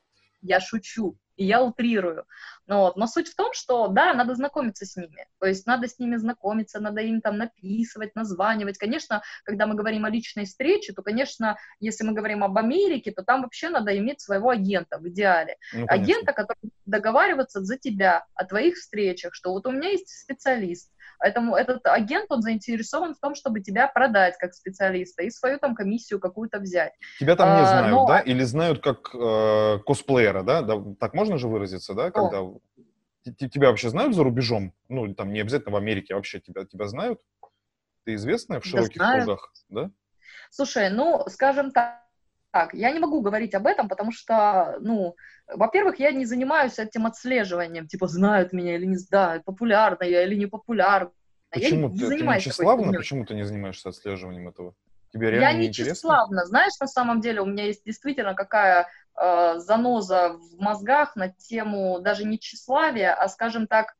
я шучу, и я утрирую. Ну, вот. Но суть в том, что, да, надо знакомиться с ними. То есть надо с ними знакомиться, надо им там написывать, названивать. Конечно, когда мы говорим о личной встрече, то, конечно, если мы говорим об Америке, то там вообще надо иметь своего агента в идеале. Ну, агента, который договариваться за тебя о твоих встречах, что вот у меня есть специалист, Поэтому этот агент, он заинтересован в том, чтобы тебя продать как специалиста и свою там комиссию какую-то взять. Тебя там не а, знают, но... да? Или знают как э, косплеера, да? да? Так можно же выразиться, да? Когда... О. Тебя вообще знают за рубежом? Ну, там не обязательно в Америке, вообще тебя, тебя знают? Ты известная в широких да кругах, да? Слушай, ну, скажем так, так, я не могу говорить об этом, потому что, ну, во-первых, я не занимаюсь этим отслеживанием, типа, знают меня или не знают, популярна я или не популярна. Почему? Я не, ты, занимаюсь ты не тщеславна? Почему ты не занимаешься отслеживанием этого? Тебе реально я не, не тщеславна. Знаешь, на самом деле у меня есть действительно какая э, заноза в мозгах на тему даже не тщеславия, а, скажем так,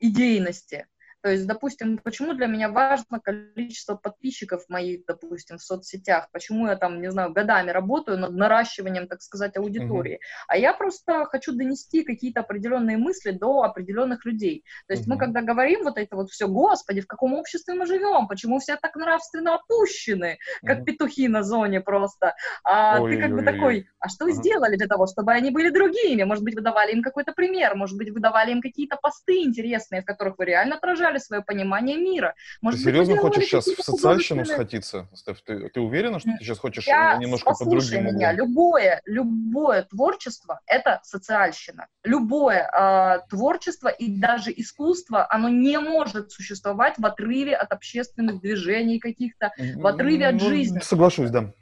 идейности. То есть, допустим, почему для меня важно количество подписчиков моих, допустим, в соцсетях, почему я там, не знаю, годами работаю над наращиванием, так сказать, аудитории. Uh-huh. А я просто хочу донести какие-то определенные мысли до определенных людей. То есть uh-huh. мы когда говорим вот это вот все, господи, в каком обществе мы живем, почему все так нравственно опущены, как uh-huh. петухи на зоне просто. А ой, ты как ой, бы ой, такой, а что вы uh-huh. сделали для того, чтобы они были другими? Может быть, вы давали им какой-то пример, может быть, вы давали им какие-то посты интересные, в которых вы реально отражали потеряли свое понимание мира. Может ты серьезно хочешь сейчас в социальщину схватиться, Стеф? Ты, ты уверена, что ты сейчас хочешь Я, немножко по-другому? меня, любое, любое творчество — это социальщина. Любое э, творчество и даже искусство, оно не может существовать в отрыве от общественных движений каких-то, в отрыве от ну, жизни. Соглашусь, да.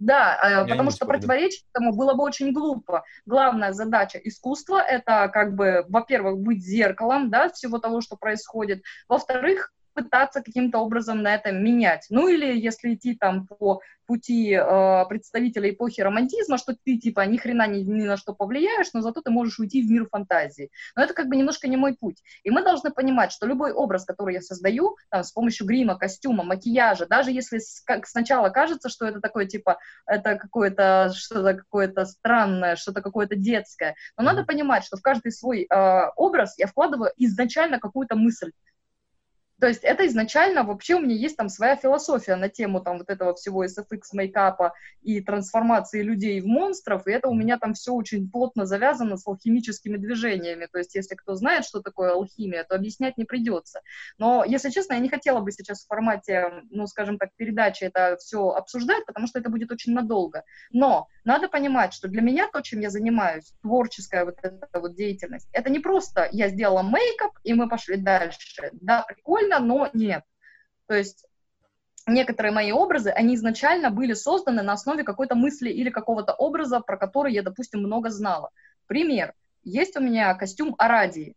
Да, э, Я потому что противоречить этому было бы очень глупо. Главная задача искусства — это как бы, во-первых, быть зеркалом, да, всего того, что происходит. Во-вторых, пытаться каким-то образом на это менять. Ну или если идти там по пути э, представителя эпохи романтизма, что ты типа ни хрена ни, ни на что повлияешь, но зато ты можешь уйти в мир фантазии. Но это как бы немножко не мой путь. И мы должны понимать, что любой образ, который я создаю, там, с помощью грима, костюма, макияжа, даже если с, как сначала кажется, что это такое типа, это какое-то что-то какое-то странное, что-то какое-то детское, но надо понимать, что в каждый свой э, образ я вкладываю изначально какую-то мысль. То есть это изначально вообще у меня есть там своя философия на тему там вот этого всего SFX мейкапа и трансформации людей в монстров, и это у меня там все очень плотно завязано с алхимическими движениями. То есть если кто знает, что такое алхимия, то объяснять не придется. Но, если честно, я не хотела бы сейчас в формате, ну, скажем так, передачи это все обсуждать, потому что это будет очень надолго. Но надо понимать, что для меня то, чем я занимаюсь, творческая вот эта вот деятельность, это не просто я сделала мейкап, и мы пошли дальше. Да, прикольно, прикольно, но нет. То есть некоторые мои образы, они изначально были созданы на основе какой-то мысли или какого-то образа, про который я, допустим, много знала. Пример. Есть у меня костюм Арадии.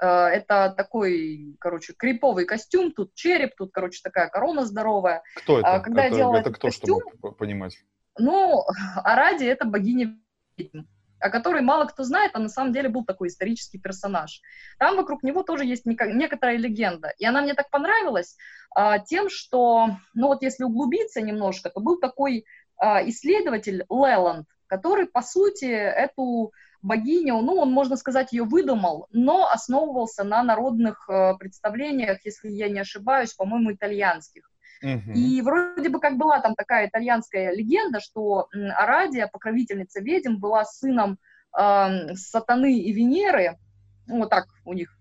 Э, это такой, короче, криповый костюм, тут череп, тут, короче, такая корона здоровая. Кто это? А когда это, я делала это кто, костюм, чтобы понимать? Ну, Арадия — это богиня ведьм о которой мало кто знает, а на самом деле был такой исторический персонаж. Там вокруг него тоже есть некоторая легенда. И она мне так понравилась а, тем, что, ну вот если углубиться немножко, то был такой а, исследователь Леланд, который, по сути, эту богиню, ну, он, можно сказать, ее выдумал, но основывался на народных э, представлениях, если я не ошибаюсь, по-моему, итальянских. И вроде бы как была там такая итальянская легенда, что Арадия, покровительница ведьм, была сыном э, Сатаны и Венеры, вот так у них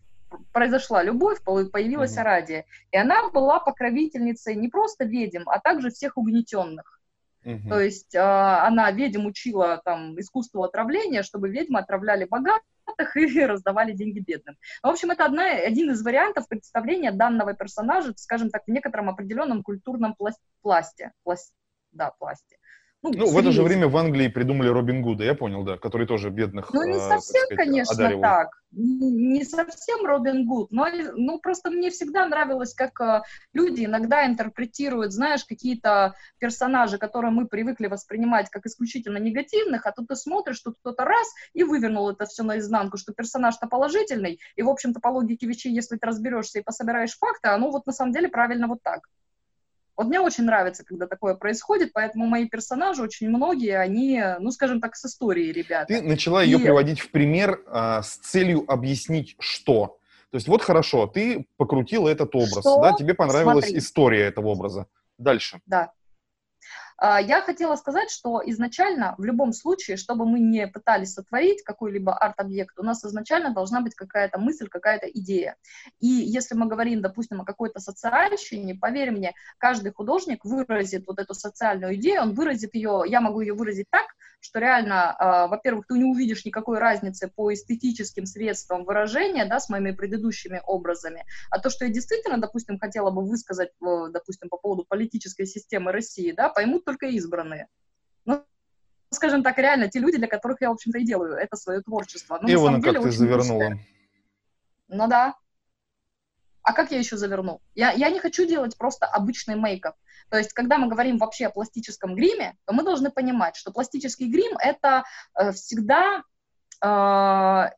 произошла любовь, появилась mm-hmm. Арадия. И она была покровительницей не просто ведьм, а также всех угнетенных. Mm-hmm. То есть э, она ведьм учила там искусству отравления, чтобы ведьмы отравляли богатых и раздавали деньги бедным. В общем, это одна, один из вариантов представления данного персонажа, скажем так, в некотором определенном культурном пласте. пласте. Да, пласте. Ну, ну в это же время в Англии придумали Робин Гуда, я понял, да, который тоже бедных Ну, не совсем, так сказать, конечно, одаривал. так. Не совсем Робин Гуд, но ну, просто мне всегда нравилось, как э, люди иногда интерпретируют, знаешь, какие-то персонажи, которые мы привыкли воспринимать как исключительно негативных, а тут ты смотришь, что кто-то раз и вывернул это все наизнанку, что персонаж-то положительный, и, в общем-то, по логике вещей, если ты разберешься и пособираешь факты, оно вот на самом деле правильно вот так. Вот мне очень нравится, когда такое происходит, поэтому мои персонажи, очень многие, они, ну, скажем так, с историей, ребята. Ты начала ее приводить в пример а, с целью объяснить, что. То есть вот хорошо, ты покрутила этот образ, что? да, тебе понравилась Смотри. история этого образа. Дальше. Да. А, я хотела сказать, что изначально, в любом случае, чтобы мы не пытались сотворить какой-либо арт-объект, у нас изначально должна быть какая-то мысль, какая-то идея. И если мы говорим, допустим, о какой-то социальщине, поверь мне, каждый художник выразит вот эту социальную идею, он выразит ее, я могу ее выразить так, что реально, э, во-первых, ты не увидишь никакой разницы по эстетическим средствам выражения, да, с моими предыдущими образами, а то, что я действительно, допустим, хотела бы высказать, э, допустим, по поводу политической системы России, да, поймут только избранные. Ну, скажем так, реально, те люди, для которых я, в общем-то, и делаю это свое творчество. Но, Ивана, как ты завернула. Ну да. А как я еще заверну? Я, я не хочу делать просто обычный мейкап. То есть, когда мы говорим вообще о пластическом гриме, то мы должны понимать, что пластический грим — это э, всегда э,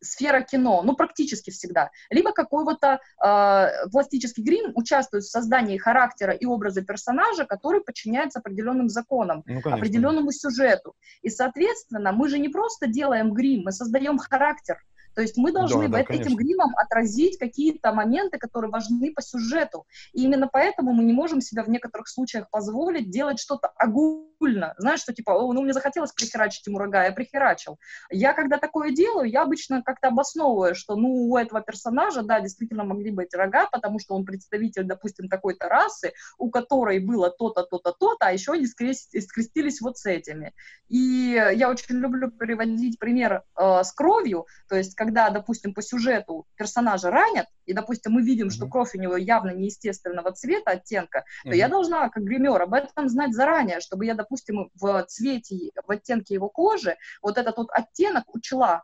сфера кино, ну, практически всегда. Либо какой-то э, пластический грим участвует в создании характера и образа персонажа, который подчиняется определенным законам, ну, определенному сюжету. И, соответственно, мы же не просто делаем грим, мы создаем характер. То есть мы должны да, да, этим гримом отразить какие-то моменты, которые важны по сюжету. И именно поэтому мы не можем себя в некоторых случаях позволить делать что-то огульно. Знаешь, что типа, ну, мне захотелось прихерачить ему рога, я прихерачил. Я, когда такое делаю, я обычно как-то обосновываю, что, ну, у этого персонажа, да, действительно могли быть рога, потому что он представитель, допустим, такой-то расы, у которой было то-то, то-то, то-то, а еще они скрестились вот с этими. И я очень люблю приводить пример э, с кровью, то есть когда, допустим, по сюжету персонажа ранят, и, допустим, мы видим, mm-hmm. что кровь у него явно неестественного цвета, оттенка, mm-hmm. то я должна, как гример, об этом знать заранее, чтобы я, допустим, в цвете, в оттенке его кожи вот этот вот оттенок учла,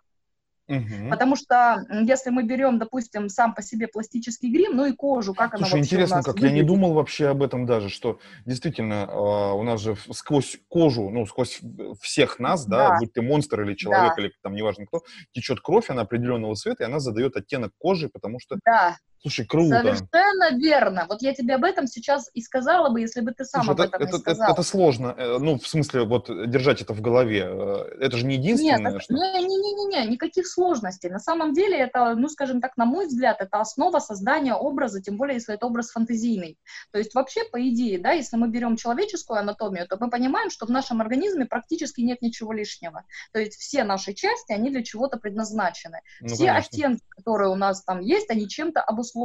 Угу. Потому что если мы берем, допустим, сам по себе пластический грим, ну и кожу, как Слушай, она вообще интересно, как выглядит. я не думал вообще об этом даже, что действительно а, у нас же сквозь кожу, ну сквозь всех нас, да, да будь ты монстр или человек да. или там неважно кто, течет кровь, она определенного цвета, и она задает оттенок кожи, потому что да. Слушай, круто. Совершенно верно. Вот я тебе об этом сейчас и сказала бы, если бы ты сам Слушай, об этом это, не сказал. Это, это сложно. Э, ну, в смысле, вот держать это в голове. Э, это же не единственное. Нет, что... не, не, не, не, не, никаких сложностей. На самом деле это, ну, скажем так, на мой взгляд, это основа создания образа, тем более, если это образ фантазийный. То есть вообще, по идее, да, если мы берем человеческую анатомию, то мы понимаем, что в нашем организме практически нет ничего лишнего. То есть все наши части, они для чего-то предназначены. Ну, все конечно. оттенки, которые у нас там есть, они чем-то обусловлены.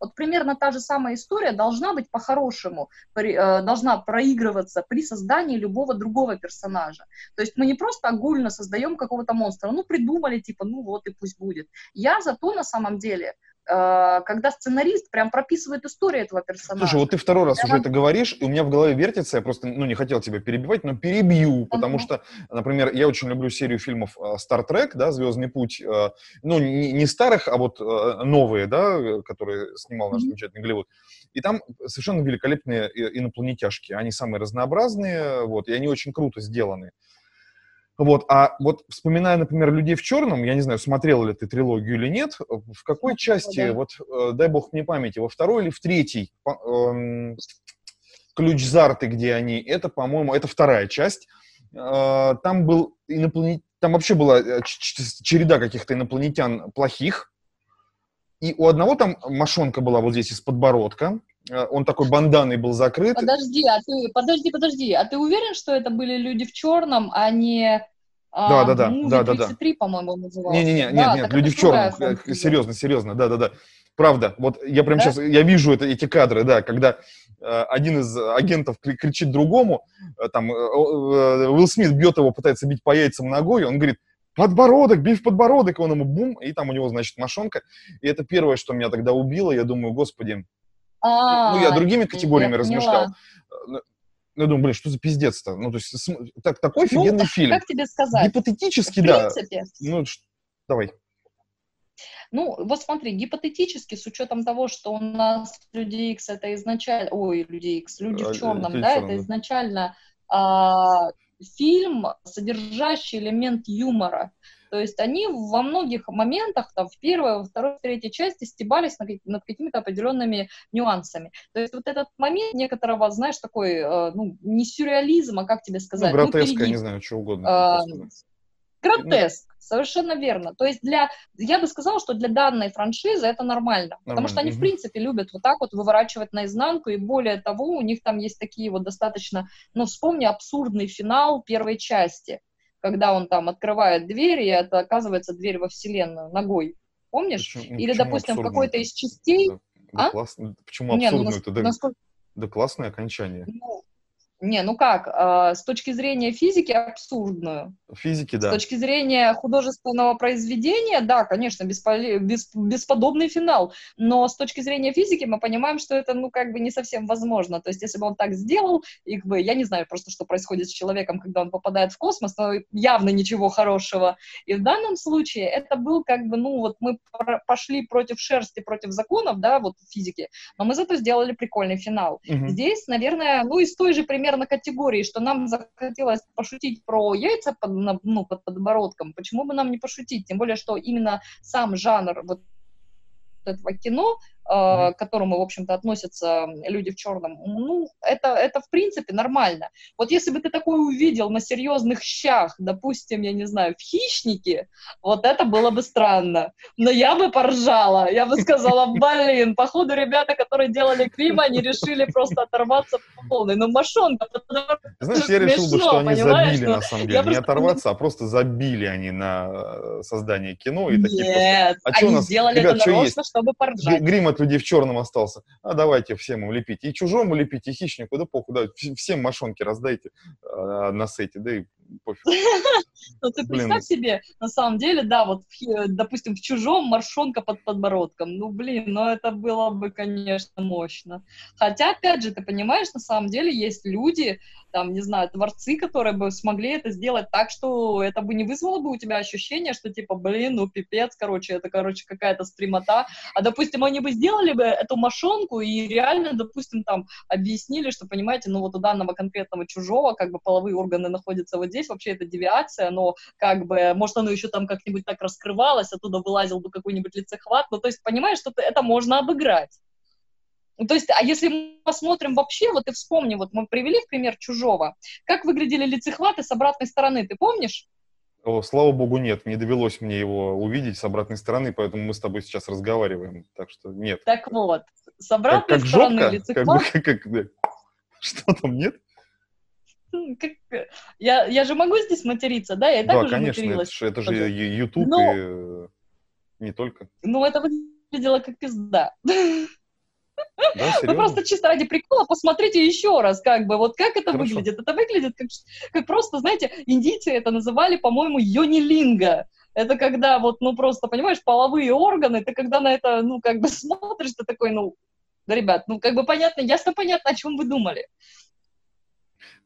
Вот примерно та же самая история должна быть по-хорошему, э, должна проигрываться при создании любого другого персонажа. То есть мы не просто огульно создаем какого-то монстра, ну придумали, типа, ну вот и пусть будет. Я зато на самом деле когда сценарист прям прописывает историю этого персонажа. Слушай, вот ты второй раз Прямо... уже это говоришь, и у меня в голове вертится, я просто, ну, не хотел тебя перебивать, но перебью, потому uh-huh. что, например, я очень люблю серию фильмов э, Star Trek, да, «Звездный путь», э, ну, не, не старых, а вот новые, да, которые снимал наш uh-huh. замечательный Голливуд. И там совершенно великолепные инопланетяшки, они самые разнообразные, вот, и они очень круто сделаны. Вот, а вот вспоминая, например, «Людей в черном», я не знаю, смотрел ли ты трилогию или нет, в какой части, да. вот, э, дай бог мне памяти, во второй или в третьей, эм, «Ключ Зарты», где они, это, по-моему, это вторая часть, э, там был инопланет... там вообще была э, череда каких-то инопланетян плохих, и у одного там мошонка была вот здесь из подбородка, он такой банданой был закрыт. Подожди, а ты, подожди, подожди, а ты уверен, что это были люди в черном, а не да, да, да, да, да, да. 33, по-моему, назывался. Не-не-не, да, нет, нет, люди в черном, серьезно, серьезно, да, да, да. Правда, вот я прям да? сейчас, я вижу это, эти кадры, да, когда э, один из агентов кричит другому, э, там, э, э, Уилл Смит бьет его, пытается бить по яйцам ногой, он говорит, подбородок, бей в подбородок, и он ему бум, и там у него, значит, мошонка. И это первое, что меня тогда убило, я думаю, господи, а, ну, я другими категориями размышлял. Я думаю, блин, что за пиздец-то? Ну, то есть, так, такой ну, офигенный ну, фильм. Как тебе сказать? Гипотетически, в да. Принципе, ну, давай. Ну, вот смотри, гипотетически, с учетом того, что у нас Люди X это изначально, ой, Люди X, Люди в черном, а, да, черном. это изначально а, фильм, содержащий элемент юмора. То есть они во многих моментах, там, в первой, во второй, в третьей части стебались над, над какими-то определенными нюансами. То есть вот этот момент некоторого, знаешь, такой, э, ну, не сюрреализм, а как тебе сказать? Ну, гротеска, ну, не знаю, что угодно. Э, гротеск, совершенно верно. То есть для, я бы сказала, что для данной франшизы это нормально, нормально. потому что они, в принципе, любят вот так вот выворачивать наизнанку, и более того, у них там есть такие вот достаточно, ну, вспомни абсурдный финал первой части, когда он там открывает дверь, и это оказывается дверь во вселенную ногой. Помнишь? Почему, Или, почему допустим, в какой-то из частей... Да, да а? классно. Почему абсурдную? Не, ну, это насколько... да, классное окончание. Ну, не, ну как, э, с точки зрения физики абсурдную. Физики, да. С точки зрения художественного произведения, да, конечно, бесполе... бес... бесподобный финал. Но с точки зрения физики мы понимаем, что это, ну, как бы не совсем возможно. То есть, если бы он так сделал, и, как бы, я не знаю просто, что происходит с человеком, когда он попадает в космос, но явно ничего хорошего. И в данном случае это был, как бы, ну, вот мы пошли против шерсти, против законов, да, вот физики, но мы зато сделали прикольный финал. Угу. Здесь, наверное, ну, из той же примерно примерно категории, что нам захотелось пошутить про яйца под, ну, под подбородком, почему бы нам не пошутить? Тем более, что именно сам жанр вот этого кино, к которому, в общем-то, относятся люди в черном, ну, это, это в принципе нормально. Вот если бы ты такое увидел на серьезных щах, допустим, я не знаю, в «Хищнике», вот это было бы странно. Но я бы поржала, я бы сказала, блин, походу ребята, которые делали Крим, они решили просто оторваться по полной. Но мошонка, Знаешь, я решил бы, что они забили, на самом деле, не оторваться, а просто забили они на э, создание кино. И такие Нет, они сделали это нарочно, чтобы поржать грим от людей в черном остался. А давайте всем им лепите. И чужому лепите, и хищнику, да похуй, да, всем мошонки раздайте э, на сете, да и пофиг. Ну, ты представь себе, на самом деле, да, вот, допустим, в чужом моршонка под подбородком. Ну, блин, ну это было бы, конечно, мощно. Хотя, опять же, ты понимаешь, на самом деле есть люди, там, не знаю, творцы, которые бы смогли это сделать так, что это бы не вызвало бы у тебя ощущение, что типа, блин, ну пипец, короче, это, короче, какая-то стримота. А, допустим, они бы сделали бы эту мошонку и реально, допустим, там объяснили, что, понимаете, ну вот у данного конкретного чужого как бы половые органы находятся вот здесь, вообще это девиация, но как бы, может, оно еще там как-нибудь так раскрывалось, оттуда вылазил бы какой-нибудь лицехват, ну то есть, понимаешь, что это можно обыграть. Ну, то есть, а если мы посмотрим вообще, вот и вспомни, вот мы привели в пример чужого, как выглядели лицехваты с обратной стороны, ты помнишь? О, слава богу, нет, не довелось мне его увидеть с обратной стороны, поэтому мы с тобой сейчас разговариваем, так что нет. Так вот, с обратной как, как стороны жопка? лицехват... Как, как, как, что там, нет? Как... Я, я же могу здесь материться, да? Я и так да, уже конечно, материлась. это это же YouTube Но... и э, не только. Ну, это выглядело как пизда. Да, Вы просто чисто ради прикола посмотрите еще раз, как бы, вот как это Хорошо. выглядит. Это выглядит как, как просто, знаете, индийцы это называли, по-моему, йонилинга. Это когда вот, ну, просто, понимаешь, половые органы, ты когда на это, ну, как бы смотришь, ты такой, ну, да, ребят, ну, как бы понятно, ясно понятно, о чем вы думали.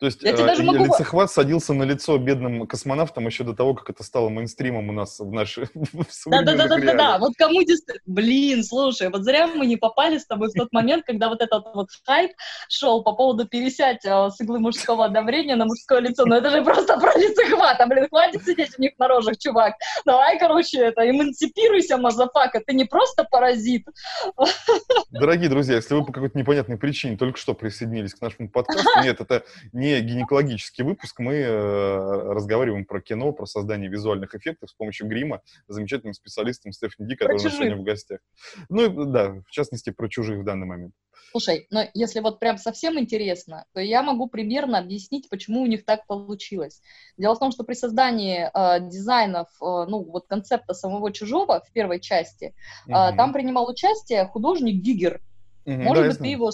То есть я э, даже могу... лицехват садился на лицо бедным космонавтам еще до того, как это стало мейнстримом у нас в нашей Да-да-да-да-да, вот кому действительно... Блин, слушай, вот зря мы не попали с тобой в тот момент, когда вот этот вот хайп шел по поводу пересядь э, с иглы мужского одобрения на мужское лицо. Ну это же просто про лицехват, а, блин, хватит сидеть у них на рожах, чувак. Давай, короче, это, эмансипируйся, motherfucker, ты не просто паразит. Дорогие друзья, если вы по какой-то непонятной причине только что присоединились к нашему подкасту, нет, это не не гинекологический выпуск, мы э, разговариваем про кино, про создание визуальных эффектов с помощью грима с замечательным специалистом Стефани Ди, который у нас сегодня в гостях. Ну, да, в частности, про чужих в данный момент. Слушай, но если вот прям совсем интересно, то я могу примерно объяснить, почему у них так получилось. Дело в том, что при создании э, дизайнов, э, ну, вот концепта самого чужого в первой части, э, угу. там принимал участие художник Гигер, Угу, может да, быть, ты его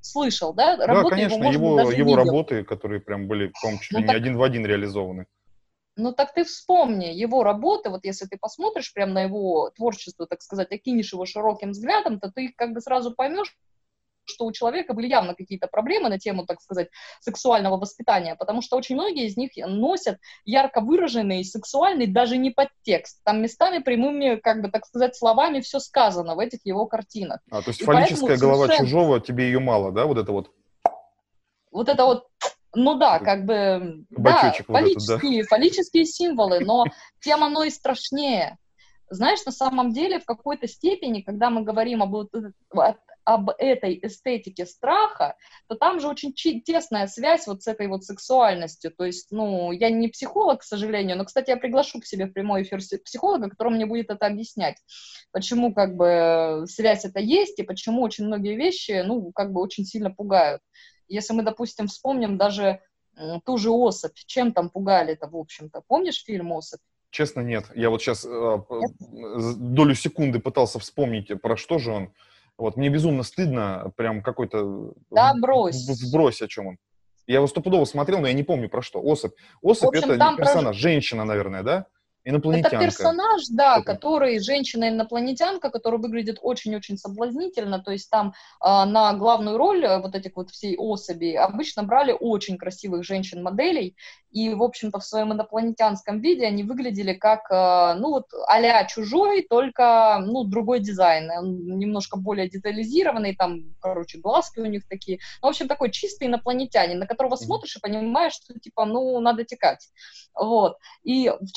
слышал, да? Работы да, конечно, его, его, быть, его работы, которые прям были, по-моему, чуть ли ну, не так... один в один реализованы. Ну так ты вспомни его работы, вот если ты посмотришь прям на его творчество, так сказать, окинешь его широким взглядом, то ты как бы сразу поймешь, что у человека были явно какие-то проблемы на тему, так сказать, сексуального воспитания, потому что очень многие из них носят ярко выраженный сексуальный даже не подтекст. Там местами прямыми, как бы, так сказать, словами все сказано в этих его картинах. А, то есть И фаллическая голова совершенно... чужого тебе ее мало, да, вот это вот? Вот это вот ну да, как бы, Бачочек да, вот фаллические, этот, да, фаллические символы, но тем оно и страшнее. Знаешь, на самом деле, в какой-то степени, когда мы говорим об, об этой эстетике страха, то там же очень тесная связь вот с этой вот сексуальностью. То есть, ну, я не психолог, к сожалению, но, кстати, я приглашу к себе в прямой эфир психолога, который мне будет это объяснять, почему как бы связь это есть и почему очень многие вещи, ну, как бы очень сильно пугают. Если мы, допустим, вспомним даже ту же особь, чем там пугали-то, в общем-то. Помнишь фильм «Особь»? Честно, нет. Я вот сейчас э, долю секунды пытался вспомнить, про что же он. Вот, мне безумно стыдно, прям какой-то... Да, брось. Брось, о чем он. Я его стопудово смотрел, но я не помню про что. Особь. Особь это персонаж, про... женщина, наверное, да? Инопланетянка. Это персонаж, да, Что-то. который женщина-инопланетянка, которая выглядит очень-очень соблазнительно. То есть там э, на главную роль э, вот этих вот всей особи обычно брали очень красивых женщин-моделей. И, в общем-то, в своем инопланетянском виде они выглядели как, э, ну вот, а чужой, только, ну, другой дизайн. Он немножко более детализированный, там, короче, глазки у них такие. Ну, в общем, такой чистый инопланетянин, на которого mm-hmm. смотришь и понимаешь, что, типа, ну, надо текать. Вот. И в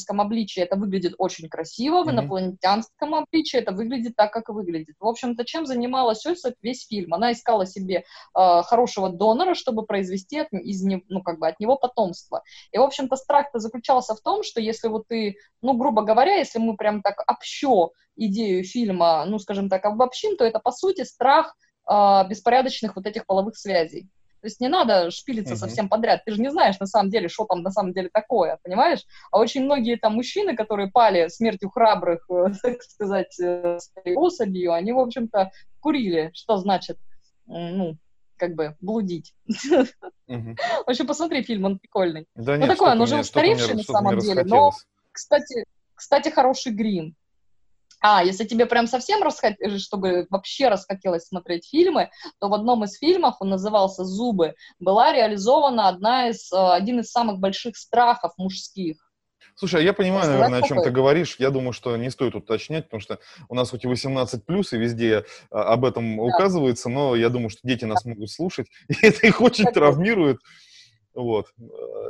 человеческом обличии это выглядит очень красиво, в mm-hmm. инопланетянском обличии это выглядит так, как и выглядит. В общем-то, чем занималась Ольса весь фильм? Она искала себе э, хорошего донора, чтобы произвести от, из, ну, как бы от него потомство. И, в общем-то, страх-то заключался в том, что если вот ты, ну, грубо говоря, если мы прям так общо идею фильма, ну, скажем так, обобщим, то это, по сути, страх э, беспорядочных вот этих половых связей. То есть не надо шпилиться mm-hmm. совсем подряд. Ты же не знаешь на самом деле, что там на самом деле такое, понимаешь? А очень многие там мужчины, которые пали смертью храбрых, э, так сказать, э, особью, они, в общем-то, курили, что значит, ну, как бы блудить. Mm-hmm. В общем, посмотри фильм, он прикольный. Да ну, нет, такой, он уже устаревший на самом деле, но, кстати, кстати, хороший грим. А, если тебе прям совсем расхот... Э, чтобы вообще расхотелось смотреть фильмы, то в одном из фильмов, он назывался «Зубы», была реализована одна из, э, один из самых больших страхов мужских. Слушай, а я понимаю, Сказать наверное, о чем ты говоришь. Я думаю, что не стоит уточнять, потому что у нас хоть и 18 плюс, и везде а, об этом да. указывается, но я думаю, что дети нас могут слушать, и это их очень травмирует. Вот.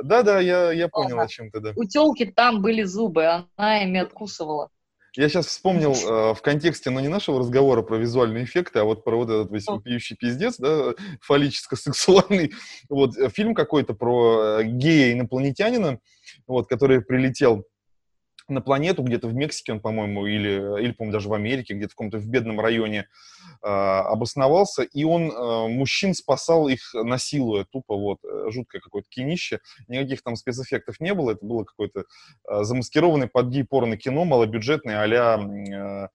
Да-да, я, я понял, ага. о чем ты, да. У телки там были зубы, она ими откусывала. Я сейчас вспомнил э, в контексте, но ну, не нашего разговора про визуальные эффекты, а вот про вот этот весь вопиющий пиздец, да, фаллическо-сексуальный. Вот э, фильм какой-то про э, гея-инопланетянина, вот, который прилетел на планету, где-то в Мексике он, по-моему, или, или по-моему, даже в Америке, где-то в каком-то в бедном районе э, обосновался, и он э, мужчин спасал их, насилуя тупо, вот, э, жуткое какое-то кинище, никаких там спецэффектов не было, это было какое-то э, замаскированное под гей-порно кино, малобюджетное, а-ля... Э,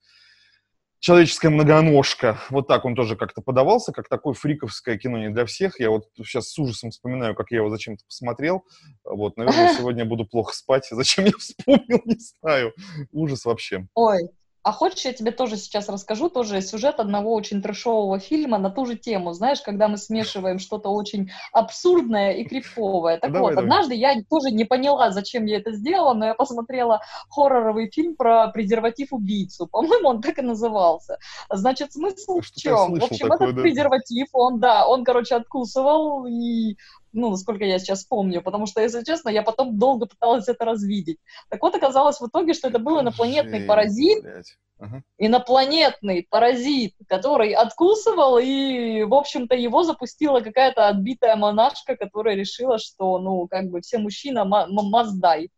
человеческая многоножка. Вот так он тоже как-то подавался, как такое фриковское кино не для всех. Я вот сейчас с ужасом вспоминаю, как я его зачем-то посмотрел. Вот, наверное, сегодня буду плохо спать. Зачем я вспомнил, не знаю. Ужас вообще. Ой, а хочешь, я тебе тоже сейчас расскажу, тоже сюжет одного очень трешового фильма на ту же тему, знаешь, когда мы смешиваем что-то очень абсурдное и криповое. Так давай, вот, давай. однажды я тоже не поняла, зачем я это сделала, но я посмотрела хорроровый фильм про презерватив-убийцу. По-моему, он так и назывался. Значит, смысл в чем? В общем, такое, этот да? презерватив, он, да, он, короче, откусывал и ну, насколько я сейчас помню, потому что, если честно, я потом долго пыталась это развидеть. Так вот, оказалось в итоге, что это был инопланетный Жень, паразит, Ага. инопланетный паразит, который откусывал, и, в общем-то, его запустила какая-то отбитая монашка, которая решила, что, ну, как бы, все мужчины маздай.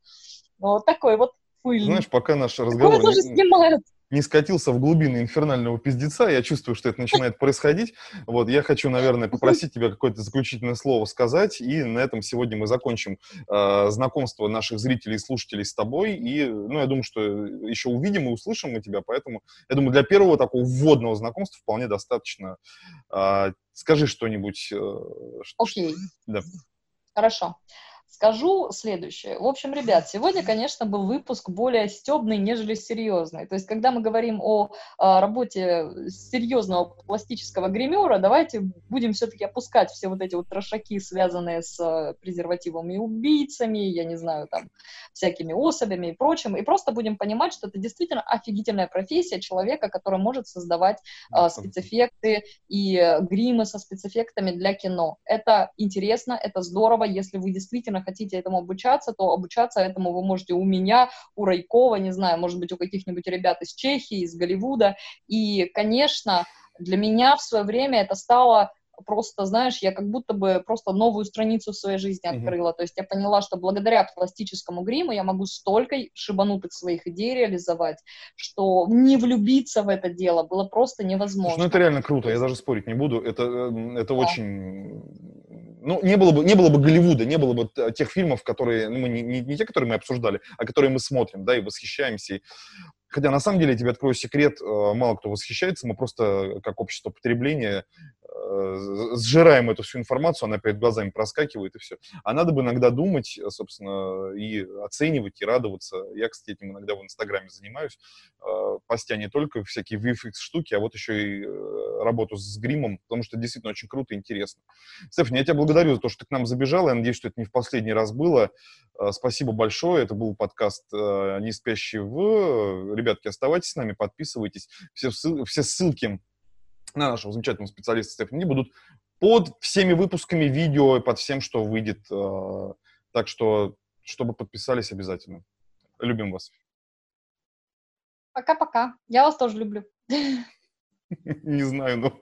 Вот такой вот пыль. Знаешь, пока наш разговор... Такое тоже снимают не скатился в глубины инфернального пиздеца, я чувствую, что это начинает происходить. Вот, я хочу, наверное, попросить тебя какое-то заключительное слово сказать, и на этом сегодня мы закончим э, знакомство наших зрителей и слушателей с тобой, и, ну, я думаю, что еще увидим и услышим мы тебя, поэтому, я думаю, для первого такого вводного знакомства вполне достаточно. Э, скажи что-нибудь. Э, Окей. Okay. Да. Хорошо. Скажу следующее. В общем, ребят, сегодня, конечно, был выпуск более стебный, нежели серьезный. То есть, когда мы говорим о, о работе серьезного пластического гримера, давайте будем все-таки опускать все вот эти вот трошаки, связанные с э, презервативами убийцами, я не знаю, там, всякими особями и прочим, и просто будем понимать, что это действительно офигительная профессия человека, который может создавать э, спецэффекты и э, гримы со спецэффектами для кино. Это интересно, это здорово, если вы действительно хотите этому обучаться, то обучаться этому вы можете у меня, у Райкова, не знаю, может быть, у каких-нибудь ребят из Чехии, из Голливуда. И, конечно, для меня в свое время это стало просто, знаешь, я как будто бы просто новую страницу в своей жизни открыла. Mm-hmm. То есть я поняла, что благодаря пластическому гриму я могу столько шибанутых своих идей реализовать, что не влюбиться в это дело было просто невозможно. Слушай, ну это реально круто, я даже спорить не буду. Это, э, это да. очень... Ну, не было, бы, не было бы Голливуда, не было бы тех фильмов, которые, ну, мы не, не, не те, которые мы обсуждали, а которые мы смотрим, да, и восхищаемся. И Хотя, на самом деле, я тебе открою секрет, э, мало кто восхищается, мы просто, как общество потребления, э, сжираем эту всю информацию, она перед глазами проскакивает, и все. А надо бы иногда думать, собственно, и оценивать, и радоваться. Я, кстати, этим иногда в Инстаграме занимаюсь, э, постя не только всякие VFX-штуки, а вот еще и работу с гримом, потому что действительно очень круто и интересно. Стефани, я тебя благодарю за то, что ты к нам забежала. Я надеюсь, что это не в последний раз было. Спасибо большое. Это был подкаст «Не спящий в» ребятки, оставайтесь с нами, подписывайтесь. Все, все ссылки на нашего замечательного специалиста Стефани будут под всеми выпусками видео, под всем, что выйдет. Э, так что, чтобы подписались обязательно. Любим вас. Пока-пока. Я вас тоже люблю. Не знаю, но